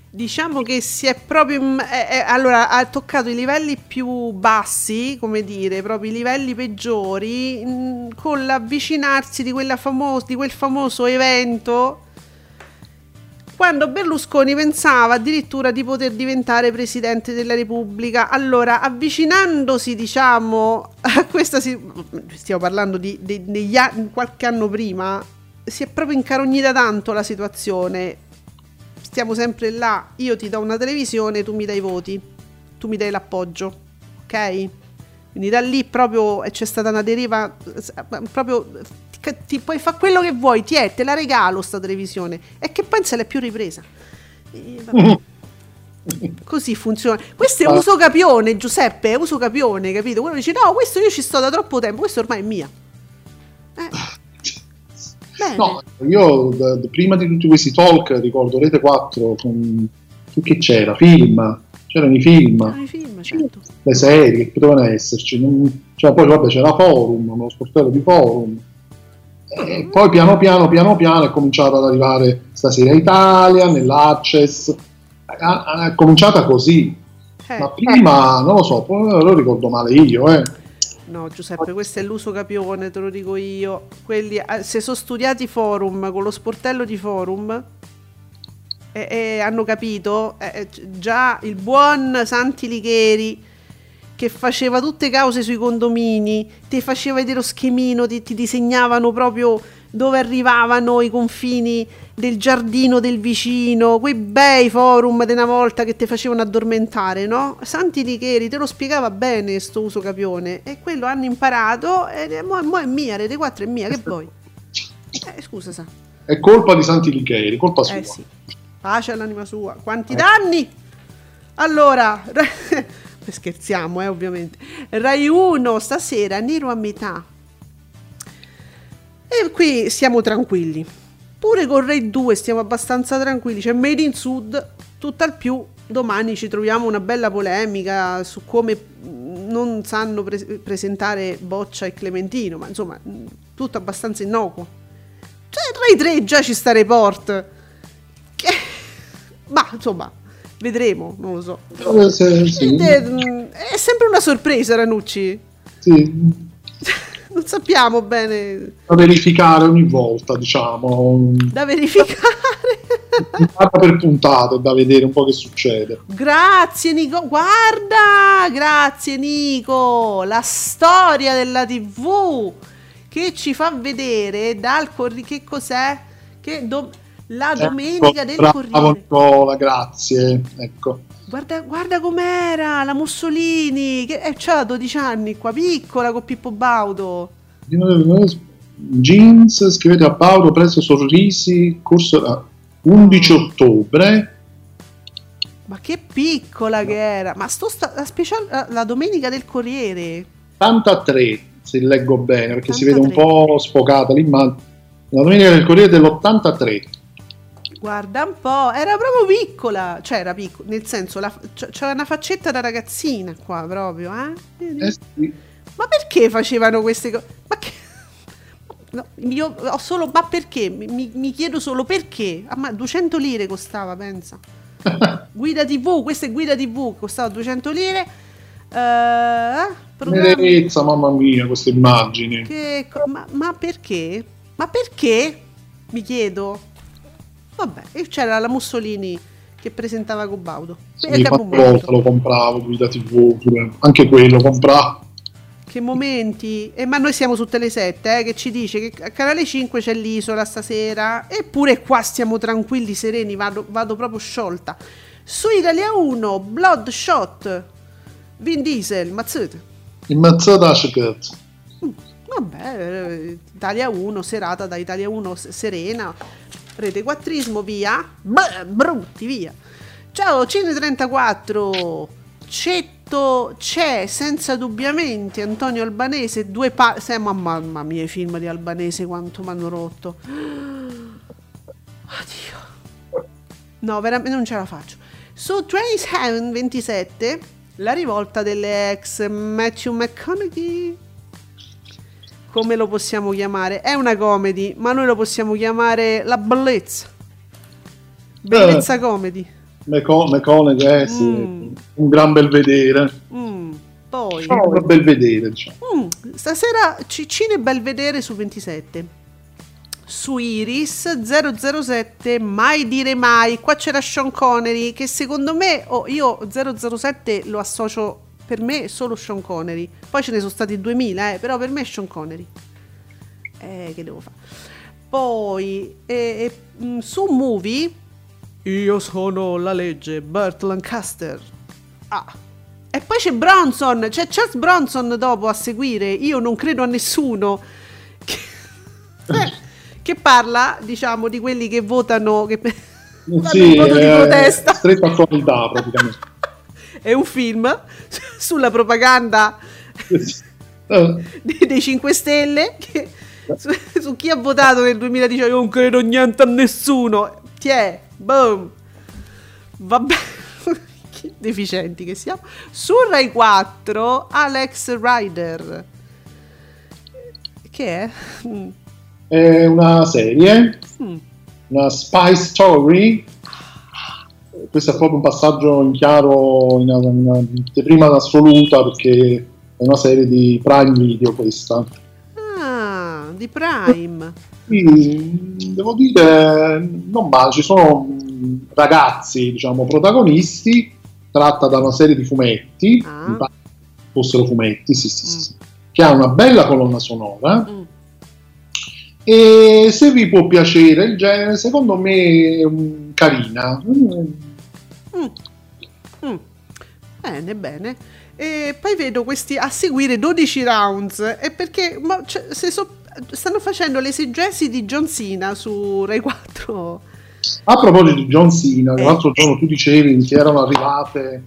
Speaker 2: Diciamo che si è proprio. in- eh, eh, allora, ha toccato i livelli più bassi, come dire, proprio i livelli peggiori, mh, con l'avvicinarsi di, famos- di quel famoso evento. Quando Berlusconi pensava addirittura di poter diventare presidente della Repubblica, allora avvicinandosi, diciamo, a questa si- stiamo parlando di, di- degli qualche anno prima, si è proprio incarognita tanto la situazione stiamo sempre là, io ti do una televisione, tu mi dai i voti, tu mi dai l'appoggio, ok? Quindi da lì proprio c'è stata una deriva, proprio ti, ti puoi fare quello che vuoi, ti è, te la regalo sta televisione, e che poi non se l'è più ripresa. E vabbè. <laughs> Così funziona. Questo è uso capione, Giuseppe, è uso capione, capito? Quello dice, no, questo io ci sto da troppo tempo, questo ormai è mia. Eh. Bene.
Speaker 3: No, io da- da- prima di tutti questi talk ricordo Rete 4 con che c'era? Film, c'erano i film,
Speaker 2: Ah, i film, certo.
Speaker 3: le serie che potevano esserci, non- cioè, poi vabbè c'era Forum, lo sportello di Forum. E poi piano piano piano piano è cominciato ad arrivare Stasera Italia, nell'Access, è cominciata così,
Speaker 2: Eh.
Speaker 3: ma prima non lo so, lo ricordo male io, eh.
Speaker 2: No, Giuseppe, questo è l'uso capione, te lo dico io. Quelli, eh, se sono studiati forum con lo sportello di forum e, e hanno capito, eh, eh, già il buon Santi Licheri che faceva tutte cause sui condomini, ti faceva vedere lo schemino, ti, ti disegnavano proprio dove arrivavano i confini del giardino del vicino, quei bei forum di una volta che ti facevano addormentare, no? Santi Licheri te lo spiegava bene sto uso capione e quello hanno imparato e mo, mo è mia, Rete 4 è mia, che vuoi? <laughs> Eh, scusa, sa.
Speaker 3: È colpa di Santi Licheri, colpa sua.
Speaker 2: Eh sì. Pace all'anima sua. Quanti danni? Allora, <laughs> <laughs> scherziamo, eh, ovviamente. Rai 1 stasera nero a metà. E qui siamo tranquilli. Pure con Rai 2 stiamo abbastanza tranquilli. C'è Made in Sud, tutt'al più domani ci troviamo una bella polemica su come mh, non sanno pre- presentare Boccia e Clementino, ma insomma, mh, tutto abbastanza innocuo. Cioè, Rai 3 già ci sta report. Che... <laughs> Ma insomma, vedremo, non lo so.
Speaker 3: Eh, sì,
Speaker 2: Ed è, mm, è sempre una sorpresa, Ranucci.
Speaker 3: sì, <laughs>
Speaker 2: Non sappiamo bene
Speaker 3: da verificare ogni volta, diciamo,
Speaker 2: da verificare. <laughs>
Speaker 3: puntata per puntata, da vedere un po' che succede.
Speaker 2: Grazie Nico, guarda, grazie Nico, la storia della TV che ci fa vedere dal Corriere, che cos'è? Che do- la domenica del
Speaker 3: Ecco, Bravo
Speaker 2: Corriere.
Speaker 3: Nicola, grazie. Ecco.
Speaker 2: Guarda, guarda com'era la Mussolini, che eh, c'ha 12 anni qua, piccola con Pippo Baudo.
Speaker 3: Jeans, scrivete a Paolo, presto sorrisi, corso ah, 11 ottobre.
Speaker 2: Ma che piccola che era! Ma sto sta, la, special- la- la domenica del Corriere.
Speaker 3: 83, se leggo bene, perché si vede un
Speaker 2: 83.
Speaker 3: po' sfocata l'immagine. La domenica del Corriere dell'83.
Speaker 2: Guarda un po', era proprio piccola, cioè era piccola, nel senso, la, c'era una faccetta da ragazzina qua proprio, eh?
Speaker 3: Eh sì.
Speaker 2: Ma perché facevano queste cose? Ma che... No, io ho solo, ma perché? Mi, mi- chiedo solo perché. Ah, ma 200 lire costava, pensa. <laughs> Guida TV, questa è Guida TV, costava 200 lire. Programma-
Speaker 3: Tenerezza, mamma mia, queste immagini.
Speaker 2: che ma, ma perché? Ma perché? Mi chiedo. Vabbè, e c'era la Mussolini che presentava Gobaudo.
Speaker 3: Sì,
Speaker 2: E
Speaker 3: volta lo compravo, guida TV, pure. anche quello compravo.
Speaker 2: Che momenti. Eh, ma noi siamo su Tele 7, eh, che ci dice che a Canale 5 c'è l'isola stasera. Eppure qua stiamo tranquilli, sereni, vado, vado proprio sciolta. Su Italia 1, Bloodshot, Vin Diesel, Mazzete.
Speaker 3: Immazzata a cazzo.
Speaker 2: Vabbè, eh, Italia 1, serata da Italia 1 s- serena, rete quattrismo, via. Beh, brutti, via. Ciao, Cine34, Cetto c'è senza dubbiamente Antonio Albanese, due pa... ma- mamma mia, i film di Albanese quanto mi hanno rotto. Oddio. No, veramente non ce la faccio. Su 27 27, la rivolta delle ex Matthew McConaughey come lo possiamo chiamare? È una comedy, ma noi lo possiamo chiamare la bellezza. Bellezza comedy.
Speaker 3: Meco- McConaughey, eh, sì,
Speaker 2: Mm.
Speaker 3: un gran belvedere.
Speaker 2: Mm, Poi,
Speaker 3: Un belvedere, diciamo.
Speaker 2: Mm, stasera ci- Cine Belvedere su 27. Su Iris 007, mai dire mai. Qua c'era Sean Connery che secondo me, oh, io 007 lo associo per me solo Sean Connery. Poi ce ne sono stati 2000, eh, però per me è Sean Connery. Eh, che devo fare? Poi eh, eh, su Movie io sono la legge, Burt Lancaster. Ah. E poi c'è Bronson, c'è Charles Bronson dopo a seguire. Io non credo a nessuno. Che, eh, <laughs> che parla, diciamo, di quelli che votano. Che
Speaker 3: Sì,
Speaker 2: voto di
Speaker 3: è
Speaker 2: protesta.
Speaker 3: stretta attualità praticamente.
Speaker 2: È un film <laughs> sulla propaganda <laughs> dei, dei 5 Stelle che- su, su chi ha votato nel 2018 io non credo niente a nessuno ti è boom vabbè <laughs> che deficienti che siamo su Rai 4 Alex Rider che è? Mm,
Speaker 3: È una serie,
Speaker 2: mm.
Speaker 3: una spy story. Questo è proprio un passaggio in chiaro, in una, in una anteprima assoluta, perché è una serie di Prime Video questa.
Speaker 2: ah di Prime
Speaker 3: Quindi, devo dire, non male, ci sono ragazzi, diciamo, protagonisti, tratta da una serie di fumetti,
Speaker 2: Ah.
Speaker 3: fossero fumetti, sì, sì, sì, sì, che ha una bella colonna sonora.
Speaker 2: Mm.
Speaker 3: E se vi può piacere il genere, secondo me è mm, carina. Mm,
Speaker 2: Mm. Bene, bene. E poi vedo questi a seguire 12 rounds. E perché ma, cioè, se so- stanno facendo l'esegesi di John Cena su Rai 4.
Speaker 3: A proposito di John Cena,
Speaker 2: Eh.
Speaker 3: l'altro giorno tu dicevi che erano arrivate.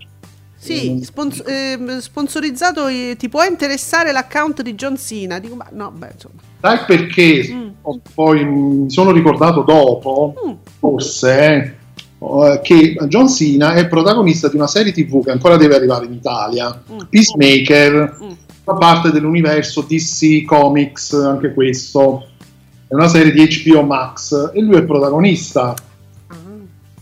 Speaker 2: Sì,
Speaker 3: Mm.
Speaker 2: spons- ehm, sponsorizzato. eh, ti può interessare l'account di John Cena? Dico, ma no, beh, insomma.
Speaker 3: Sai perché?
Speaker 2: Mm.
Speaker 3: Poi mi sono ricordato dopo,
Speaker 2: Mm.
Speaker 3: forse, eh, che John Cena è protagonista di una serie TV che ancora deve arrivare in Italia,
Speaker 2: Mm.
Speaker 3: Peacemaker,
Speaker 2: Mm.
Speaker 3: fa parte dell'universo DC Comics, anche questo. È una serie di HBO Max e lui è protagonista.
Speaker 2: Ah.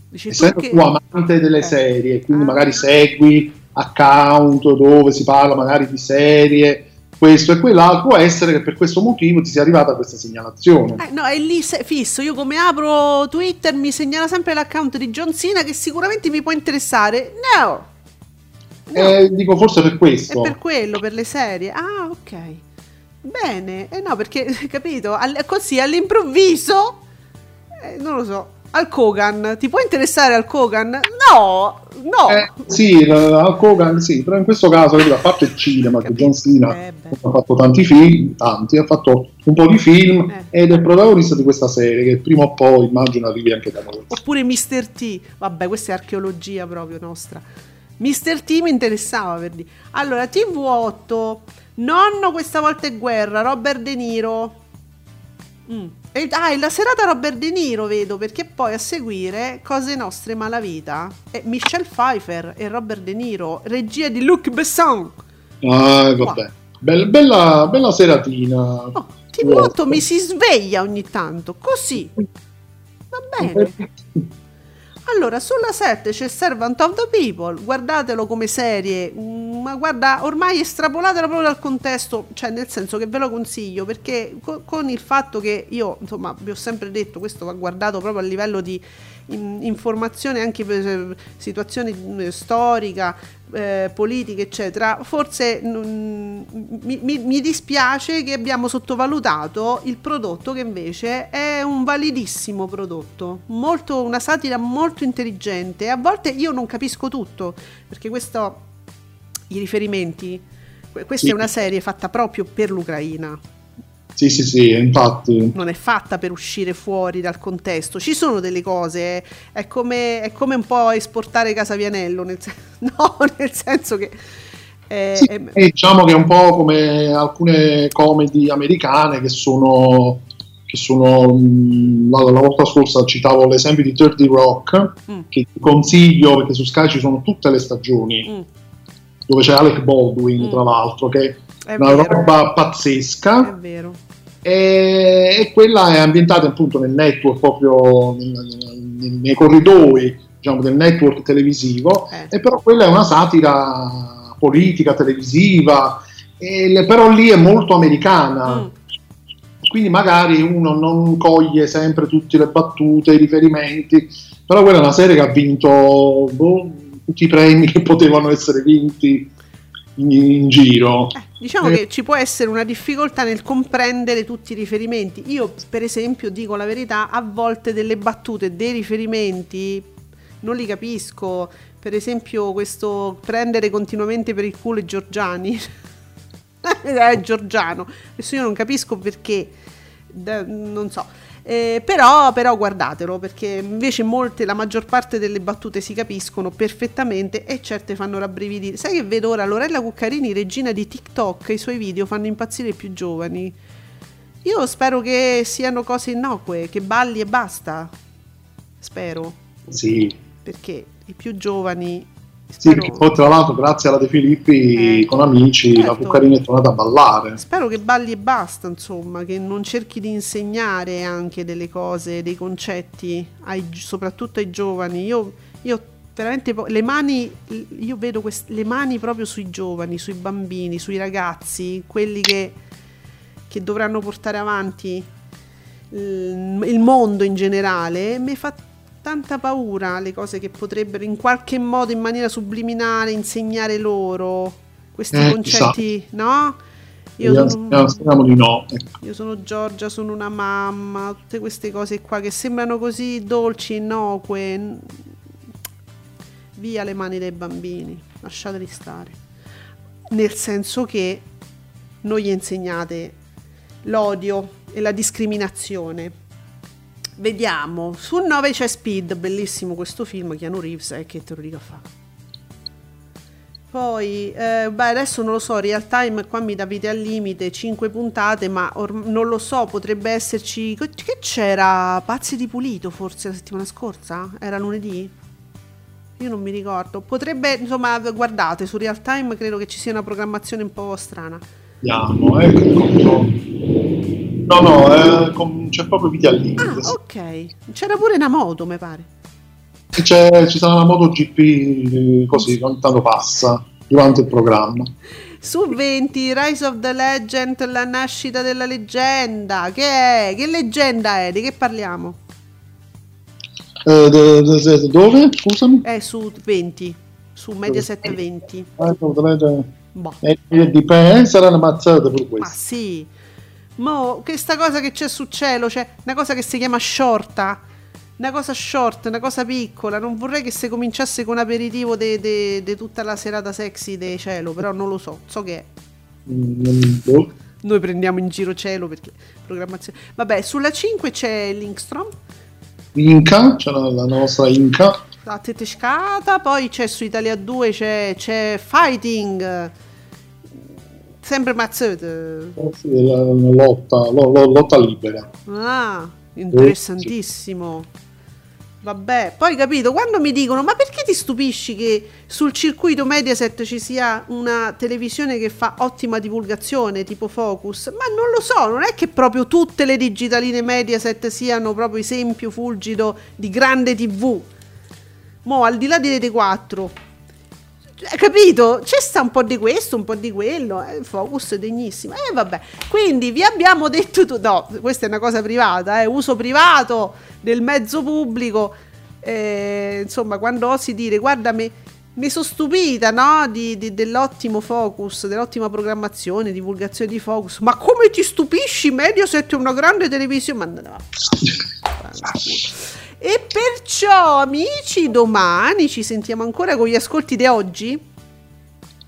Speaker 2: Dici tu
Speaker 3: essendo
Speaker 2: che-
Speaker 3: tu amante delle
Speaker 2: Eh.
Speaker 3: serie, quindi
Speaker 2: Ah.
Speaker 3: magari segui account dove si parla magari di serie, questo e quell'altro, può essere che per questo motivo ti sia arrivata questa segnalazione.
Speaker 2: Eh, no, è lì fisso. Io come apro Twitter mi segnala sempre l'account di John Cena che sicuramente mi può interessare. No! No.
Speaker 3: Eh, dico forse per questo.
Speaker 2: È per quello, per le serie. Ah, ok. Bene. Eh no, perché, <laughs> capito? Al- così all'improvviso, eh, non lo so, al Kogan. Ti può interessare al Kogan? No! No!
Speaker 3: Eh, sì, la- Hulk Hogan, sì, però in questo caso, a parte il cinema, che. John Cena
Speaker 2: Eh,
Speaker 3: ha fatto tanti film, tanti, ha fatto un po' di film
Speaker 2: Eh.
Speaker 3: ed è protagonista di questa serie che prima o poi immagino arrivi anche da noi.
Speaker 2: Oppure Mr. T. Vabbè, questa è archeologia proprio nostra. Mr. T mi interessava per dire. Allora, TV8. Nonno questa volta è guerra. Robert De Niro. Mm. E, ah, e la serata Robert De Niro vedo perché poi a seguire Cose Nostre Malavita e Michelle Pfeiffer e Robert De Niro, regia di Luc Besson.
Speaker 3: Ah, vabbè. Bella, bella, bella seratina.
Speaker 2: Oh, ti noto, mi si sveglia ogni tanto, così. Va <laughs> bene. Allora, sulla 7 c'è Servant of the People, guardatelo come serie, mm, ma guarda, ormai estrapolatelo proprio dal contesto, cioè nel senso che ve lo consiglio, perché co- con il fatto che io, insomma, vi ho sempre detto, questo va guardato proprio a livello di informazione anche per eh, situazioni eh, storica, eh, politiche, eccetera, forse mm, mi, mi- dispiace che abbiamo sottovalutato il prodotto che invece è un validissimo prodotto, molto, una satira molto intelligente. A volte io non capisco tutto, perché questo, i riferimenti, que- questa
Speaker 3: Sì.
Speaker 2: è una serie fatta proprio per l'Ucraina,
Speaker 3: Sì, sì, sì, infatti.
Speaker 2: non è fatta per uscire fuori dal contesto. Ci sono delle cose, eh, è come, è come un po' esportare Casavianello, nel, sen- <laughs> no, nel senso che... eh,
Speaker 3: Sì,
Speaker 2: è-
Speaker 3: diciamo che è un po' come alcune comedy americane che sono, che sono mh, la, la volta scorsa citavo l'esempio di 30 Rock
Speaker 2: Mm.
Speaker 3: che ti consiglio perché su Sky ci sono tutte le stagioni
Speaker 2: mm,
Speaker 3: dove c'è Alec Baldwin
Speaker 2: Mm.
Speaker 3: tra l'altro che
Speaker 2: è
Speaker 3: è una
Speaker 2: vero,
Speaker 3: roba
Speaker 2: è
Speaker 3: pazzesca
Speaker 2: vero.
Speaker 3: E, e quella è ambientata appunto nel network proprio nel- nei corridoi diciamo, del network televisivo
Speaker 2: Eh.
Speaker 3: e però quella è una satira politica televisiva e però lì è molto americana
Speaker 2: Mm.
Speaker 3: quindi magari uno non coglie sempre tutte le battute, i riferimenti, però quella è una serie che ha vinto boh, tutti i premi che potevano essere vinti in, in giro.
Speaker 2: Eh, diciamo
Speaker 3: Eh.
Speaker 2: che ci può essere una difficoltà nel comprendere tutti i riferimenti. Io, per esempio, dico la verità, a volte delle battute, dei riferimenti non li capisco. Per esempio, questo prendere continuamente per il culo i Giorgiani. è <laughs> Giorgiano. Adesso io non capisco perché, non so. Eh, però, però guardatelo perché invece molte, la maggior parte delle battute si capiscono perfettamente e certe fanno rabbrividire. Sai che vedo ora Lorella Cuccarini, regina di TikTok, i suoi video fanno impazzire i più giovani. Io spero che siano cose innocue, che balli e basta. Spero,
Speaker 3: Sì,
Speaker 2: perché i più giovani...
Speaker 3: sì,
Speaker 2: spero-
Speaker 3: perché poi tra l'altro grazie alla De Filippi
Speaker 2: Eh,
Speaker 3: con amici la
Speaker 2: certo.
Speaker 3: Cuccarina è tornata a ballare.
Speaker 2: Spero che balli e basta, insomma, che non cerchi di insegnare anche delle cose, dei concetti, ai- soprattutto ai giovani. Io, io veramente po- le mani, io vedo quest- le mani proprio sui giovani, sui bambini, sui ragazzi, quelli che, che dovranno portare avanti il, mondo in generale. Mi fa tanta paura le cose che potrebbero in qualche modo, in maniera subliminale, insegnare loro questi
Speaker 3: Eh,
Speaker 2: concetti, no? Io
Speaker 3: Speriamo-
Speaker 2: sono,
Speaker 3: speriamo di no. ecco.
Speaker 2: io sono Giorgia, sono una mamma, tutte queste cose qua che sembrano così dolci, innocue. Via le mani dai bambini, lasciateli stare. Nel senso che non gli insegnate l'odio e la discriminazione. Vediamo, su 9 c'è Speed, bellissimo questo film, Keanu Reeves, eh, che te lo dico a fare. Poi, eh, beh, adesso non lo so, real time qua mi dà vite al limite, 5 puntate, ma or- non lo so, potrebbe esserci... Che c'era? Pazzi di Pulito forse la settimana scorsa? Era lunedì? Io non mi ricordo. Potrebbe, insomma, guardate, su real time credo che ci sia una programmazione un po' strana.
Speaker 3: Vediamo, ecco controllo. No, no, eh, com- c'è proprio video al limite.
Speaker 2: Ah, ok. C'era pure una moto, mi pare.
Speaker 3: C'è- ci sarà una MotoGP eh, così, ogni tanto passa durante il programma.
Speaker 2: Su 20, Rise of the Legend, la nascita della leggenda. Che è? Che leggenda è? Di che parliamo?
Speaker 3: Eh, de- de- de- dove? Scusami?
Speaker 2: È su 20, su Mediaset 20.
Speaker 3: Eh, dovete-
Speaker 2: Boh.
Speaker 3: eh, eh, dipende, saranno ammazzate per
Speaker 2: Ma
Speaker 3: questo.
Speaker 2: sì. Mo, questa cosa che c'è su cielo, c'è una cosa che si chiama shorta. Una cosa short, una cosa piccola. Non vorrei che si cominciasse con aperitivo di tutta la serata sexy di cielo, però non lo so. So che è.
Speaker 3: Mm, boh.
Speaker 2: Noi prendiamo in giro cielo perché programmazione. Vabbè, sulla 5 c'è Linkstrom,
Speaker 3: Inca, c'è la, la nostra Inca.
Speaker 2: la Tetescata, poi c'è su Italia 2 c'è, c'è Fighting. Sempre Mazzette.
Speaker 3: Eh sì, la- la lotta, lo- lo- lotta libera.
Speaker 2: Ah, interessantissimo. Vabbè, poi capito, quando mi dicono ma perché ti stupisci che sul circuito Mediaset ci sia una televisione che fa ottima divulgazione tipo Focus? Ma non lo so, non è che proprio tutte le digitaline Mediaset siano proprio esempio fulgido di grande TV. Mo, al di là di Rete 4, hai capito? C'è sta un po' di questo, un po' di quello, eh, focus degnissimo. E eh, vabbè, quindi vi abbiamo <laughs> detto tu- no, questa è una cosa privata, eh, uso privato del mezzo pubblico. eh, insomma, quando osi dire guarda me mi sono stupita no? di, di- dell'ottimo focus, dell'ottima programmazione, divulgazione di focus. Ma come ti stupisci? Mediaset è una grande televisione. Ma a <laughs> fanculo. E perciò, amici, domani ci sentiamo ancora con gli ascolti di oggi.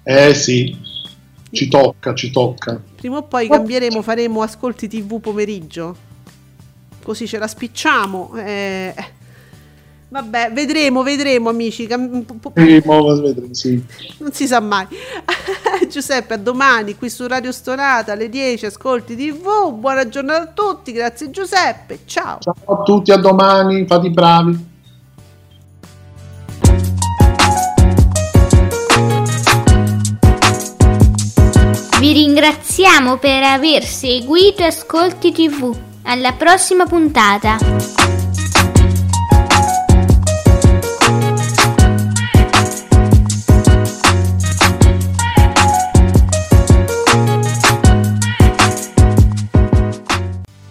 Speaker 3: Eh sì, ci tocca, ci tocca.
Speaker 2: Prima o poi cambieremo, faremo ascolti TV pomeriggio. Così ce la spicciamo. eh. Vabbè, vedremo, vedremo, amici. Cam- po- po-
Speaker 3: Sì, mo la vedremo, sì.
Speaker 2: Non si sa mai. <laughs> Giuseppe, a domani qui su Radio Stonata alle 10. Ascolti TV. Buona giornata a tutti. Grazie, Giuseppe. Ciao.
Speaker 3: Ciao a tutti, a domani, fate i bravi.
Speaker 4: Vi ringraziamo per aver seguito Ascolti TV. Alla prossima puntata.